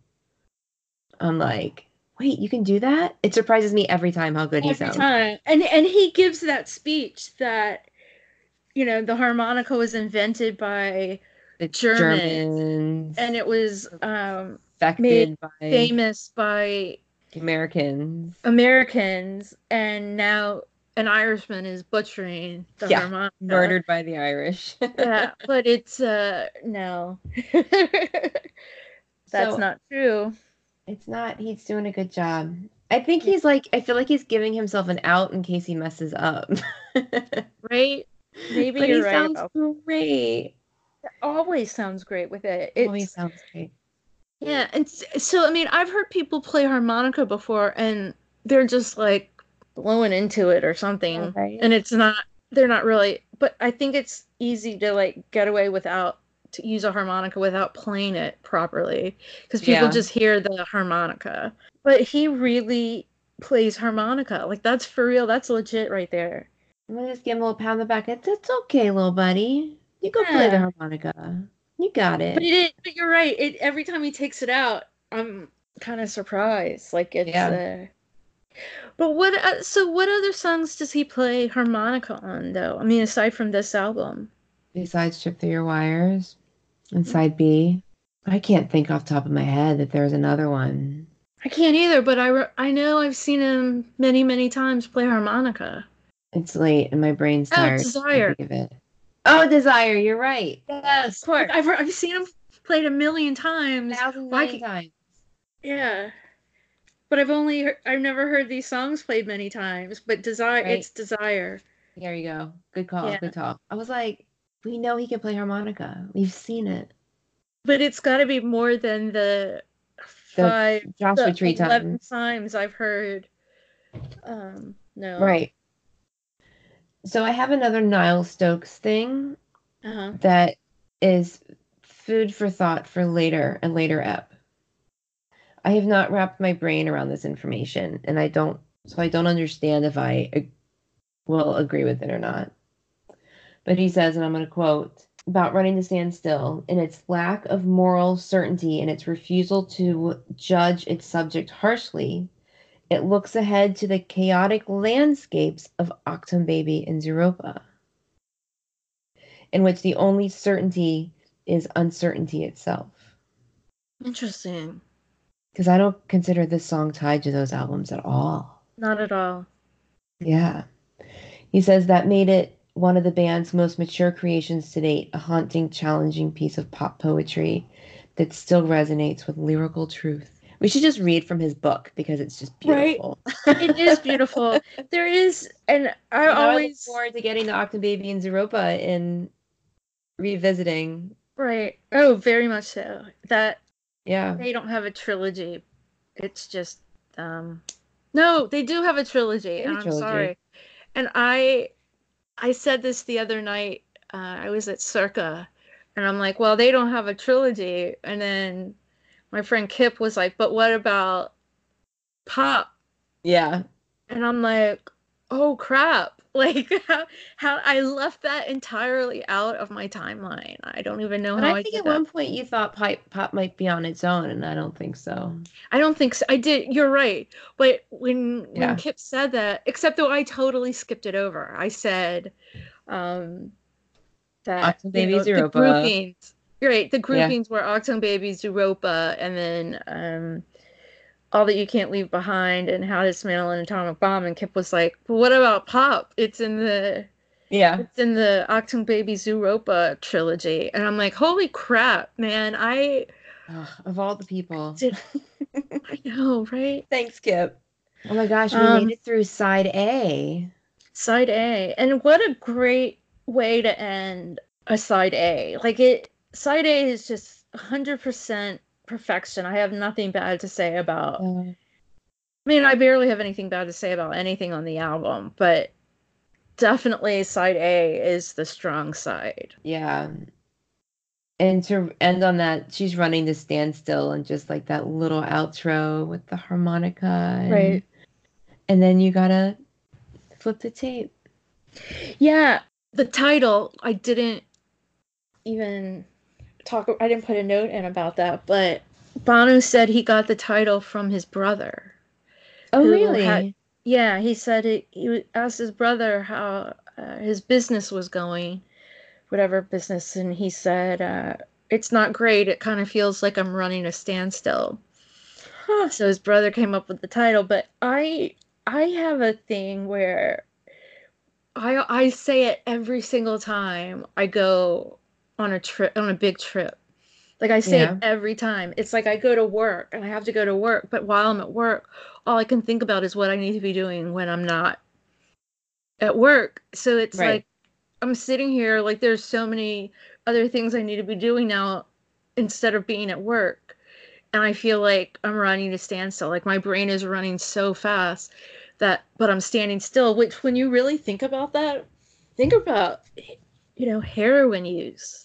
I'm like, wait, you can do that? It surprises me every time how good he sounds. time, and and he gives that speech that you know the harmonica was invented by The Germans, Germans and it was um, affected by famous by Americans. Americans, and now an Irishman is butchering the Yeah, harmonica. Murdered by the Irish. Yeah, but it's uh no. That's So- not true. It's not. He's doing a good job. I think he's like. I feel like he's giving himself an out in case he messes up. Right? Maybe but you're he right sounds about great. always sounds great with it. It's, Always sounds great. Yeah, and so I mean, I've heard people play harmonica before, and they're just like blowing into it or something, Right. and it's not. They're not really. But I think it's easy to like get away without to use a harmonica without playing it properly because people Yeah. just hear the harmonica. But he really plays harmonica. Like that's for real. That's legit right there. I'm gonna just give him a little pat on the back. It's, it's okay, little buddy. You go play the harmonica. You got it. But it, but you're right. It every time he takes it out, I'm kind of surprised. Like it's. Yeah. Uh... But what? Uh, so what other songs does he play harmonica on, though? I mean, aside from this album. Besides Trip Through Your Wires and Side B, I can't think off the top of my head that there's another one. I can't either, but I re- I know I've seen him many many times play harmonica. It's late and my brain's Oh, tired. I Desire. of it. Oh, Desire, you're right. Yes, Of course. I've I've seen him played a million times. Thousand Why million ca- times. Yeah. But I've only heard, I've never heard these songs played many times. But desire, Right. it's desire. There you go. Good call. Yeah. Good call. I was like, we know he can play harmonica. We've seen it. But it's got to be more than the five, Joshua the Tree eleven times. times I've heard. Um, no. Right. So I have another Niall Stokes thing Uh-huh. that is food for thought for later and later up. I have not wrapped my brain around this information, and I don't, so I don't understand if I ag- will agree with it or not. But he says, and I'm going to quote about running to stand still in its lack of moral certainty and its refusal to judge its subject harshly. It looks ahead to the chaotic landscapes of Achtung Baby and Zooropa, in which the only certainty is uncertainty itself. Interesting. Because I don't consider this song tied to those albums at all. Not at all. Yeah. He says that made it one of the band's most mature creations to date, a haunting, challenging piece of pop poetry that still resonates with lyrical truth. We should just read from his book because it's just Right. beautiful. It is beautiful. there is, and I And I look always forward to getting the Achtung Baby and Zooropa and revisiting. right. Oh, very much so. That Yeah. they don't have a trilogy. It's just um no, they do have a trilogy, have a and I'm trilogy. sorry. And I I said this the other night. Uh, I was at Circa, and I'm like, well, they don't have a trilogy. And then my friend Kip was like, but what about Pop? Yeah. And I'm like, oh crap. Like how, how I left that entirely out of my timeline. I don't even know But how I I, think did at that. one point you thought pop, pop might be on its own, and I don't think so. I don't think so. I did. You're right. But when Yeah. when Kip said that, except though I totally skipped it over. I said um that Baby, you know, the groupings. Right. The Yeah. groupings were Achtung Baby, Zooropa, and then um all that you can't leave behind and how to dismantle an atomic bomb. And Kip was like, But what about Pop? It's in the Yeah. it's in the Achtung Baby Zooropa trilogy. And I'm like, holy crap, man. I Ugh, of all the people. did I know, right? Thanks, Kip. Oh my gosh, we Um, made it through side A. Side A. And what a great way to end a side A. Like it side A is just 100% perfection. I have nothing bad to say about. I mean, I barely have anything bad to say about anything on the album, but definitely side A is the strong side. Yeah. And to end on that, she's running to standstill and just like that little outro with the harmonica. And, Right. And then you gotta flip the tape. Yeah, the title, I didn't even talk I didn't put a note in about that, but Bono said he got the title from his brother. Oh, really? had- Yeah, he said it, he asked his brother how uh, his business was going, whatever business, and he said, uh, It's not great. It kind of feels like I'm running a standstill. Huh. So his brother came up with the title, but I I have a thing where I I say it every single time I go on a trip on a big trip. Like I say Yeah. every time. It's like I go to work and I have to go to work, but while I'm at work, all I can think about is what I need to be doing when I'm not at work. So it's Right. like I'm sitting here like there's so many other things I need to be doing now instead of being at work. And I feel like I'm running to standstill. Like my brain is running so fast that but I'm standing still, which when you really think about that, think about you know, heroin use.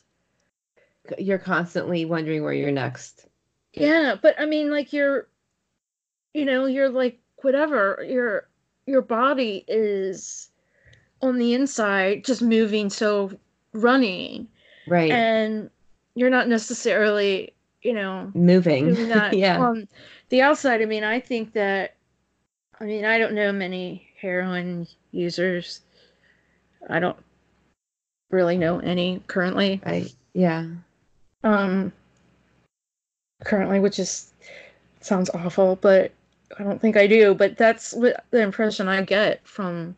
You're constantly wondering where you're next. Yeah, but I mean like you're you know, you're like whatever, your your body is on the inside just moving so running Right. and you're not necessarily, you know, Moving. yeah. on the outside. I mean, I think that, I mean, I don't know many heroin users. I don't really know any currently. I yeah. Um, currently, which is sounds awful, but I don't think I do. But that's what the impression I get from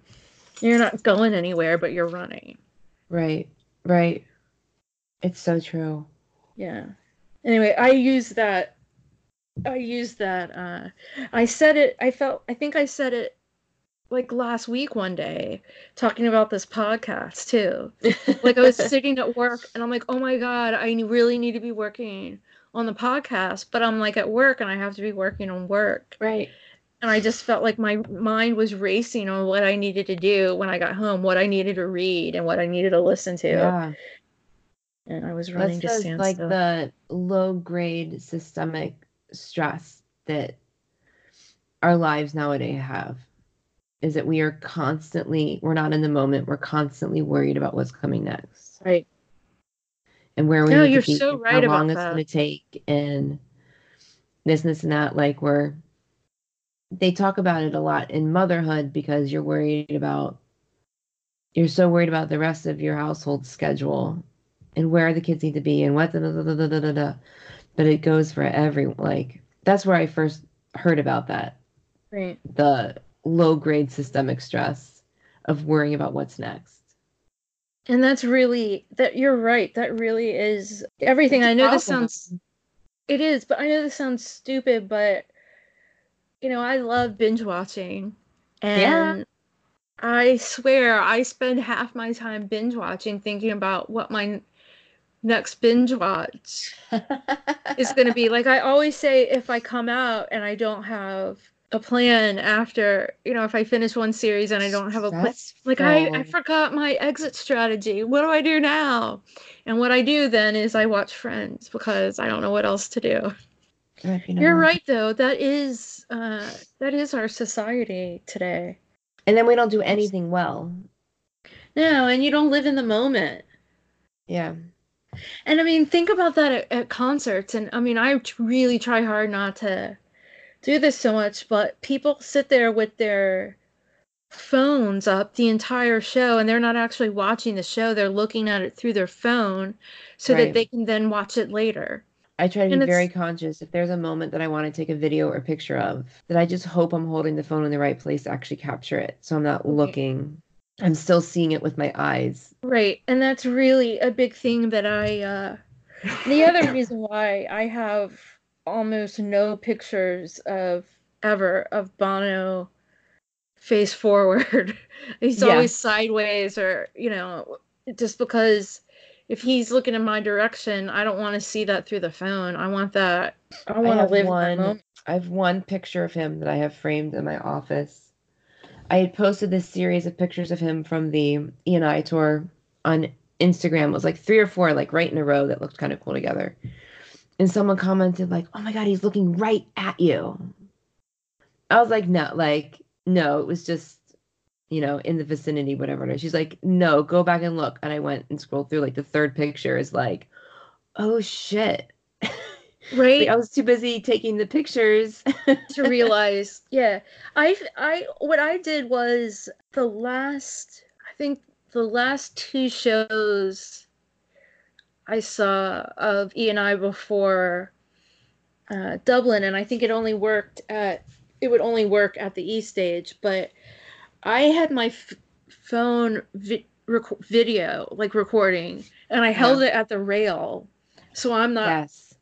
you're not going anywhere, but you're running. Right. Right. It's so true. Yeah. Anyway, I use that. I use that. Uh, I said it. I felt. I think I said it like last week one day, talking about this podcast too. Like I was sitting at work and I'm like, oh my god, I really need to be working on the podcast, but I'm like at work and I have to be working on work. right. And I just felt like my mind was racing on what I needed to do when I got home, what I needed to read, and what I needed to listen to. Yeah. And I was running That's to stand like still. the low grade systemic stress that our lives nowadays have is that we are constantly we're not in the moment we're constantly worried about what's coming next right. and where we No, you're to be so right how about long it's going to take and this and this and that like we're they talk about it a lot in motherhood because you're worried about you're so worried about the rest of your household schedule and where the kids need to be and what da, da, da, da, da, da, da. but it goes for every like that's where i first heard about that Right. the low grade systemic stress of worrying about what's next. And that's really that you're right. That really is everything. I know this sounds it is, but I know this sounds stupid, but you know, I love binge watching. And yeah. I swear I spend half my time binge watching thinking about what my next binge watch is going to be. Like I always say if I come out and I don't have a plan after you know if i finish one series and i don't have a plan like I, I forgot my exit strategy. What do i do now? And what i do then is i watch friends because i don't know what else to do. You know. you're right though. That is uh that is our society today. And then we don't do anything well. No and you don't live in the moment. Yeah. And i mean think about that at, at concerts. And i mean i really try hard not to do this so much, but people sit there with their phones up the entire show and they're not actually watching the show. They're looking at it through their phone so right. that they can then watch it later. I try to and be very conscious if there's a moment that I want to take a video or picture of, that I just hope I'm holding the phone in the right place to actually capture it. So I'm not looking. I'm still seeing it with my eyes. Right. And that's really a big thing that I uh the other reason why I have almost no pictures of ever of Bono face forward. he's yeah. always sideways or, you know, just because if he's looking in my direction, I don't want to see that through the phone. I want that I want to live one I have one picture of him that I have framed in my office. I had posted this series of pictures of him from the ENI tour on Instagram. It was like three or four, like right in a row that looked kind of cool together and someone commented like, "Oh my god, he's looking right at you." I was like, "No, like no, it was just you know, in the vicinity, whatever it is." She's like, "No, go back and look." And I went and scrolled through like the third picture is like, "Oh shit." Right. like, I was too busy taking the pictures to realize. Yeah. I I what I did was the last I think the last two shows I saw of E and I before uh, Dublin, and I think it only worked at it would only work at the E stage. But I had my f- phone vi- rec- video like recording, and I held yeah. it at the rail, so I'm not. Yes.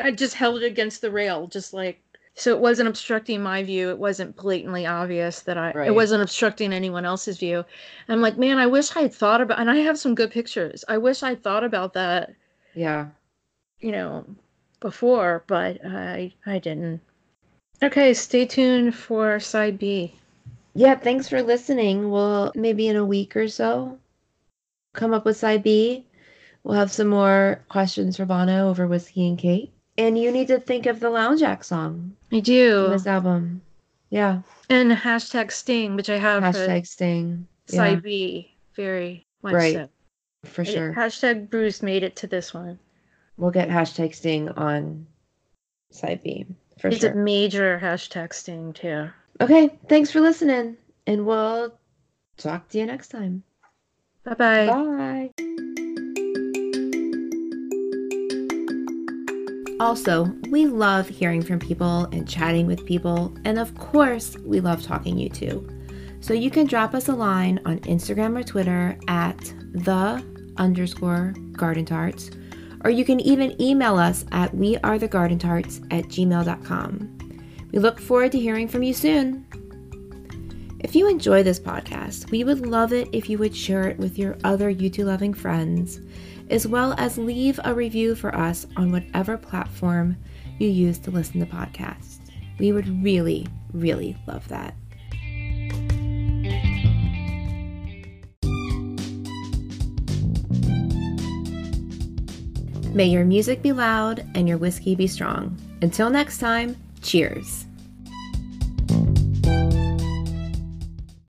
I just held it against the rail, just like so it wasn't obstructing my view. It wasn't blatantly obvious that i right. it wasn't obstructing anyone else's view. I'm like man i wish i had thought about and i have some good pictures. I wish i'd thought about that yeah. you know before but i i didn't. Okay stay tuned for side b. Yeah thanks for listening. We'll maybe in a week or so come up with side b. We'll have some more questions for bono over whiskey and kate and you need to think of the Lounge Act song. I do. This album. Yeah. And hashtag Sting, which I have. Hashtag Sting. Side yeah. B. Very much right. so. For sure. Hashtag Bruce made it to this one. We'll get hashtag Sting on side B. For it's sure. a major hashtag Sting, too. Okay. Thanks for listening. And we'll talk to you next time. Bye-bye. Bye. Also, we love hearing from people and chatting with people, and of course, we love talking U2. So you can drop us a line on Instagram or Twitter at the underscore garden tarts, or you can even email us at wearethegardentarts at gmail.com. We look forward to hearing from you soon. If you enjoy this podcast, we would love it if you would share it with your other U2 loving friends as well as leave a review for us on whatever platform you use to listen to podcasts. We would really, really love that. May your music be loud and your whiskey be strong. Until next time, cheers.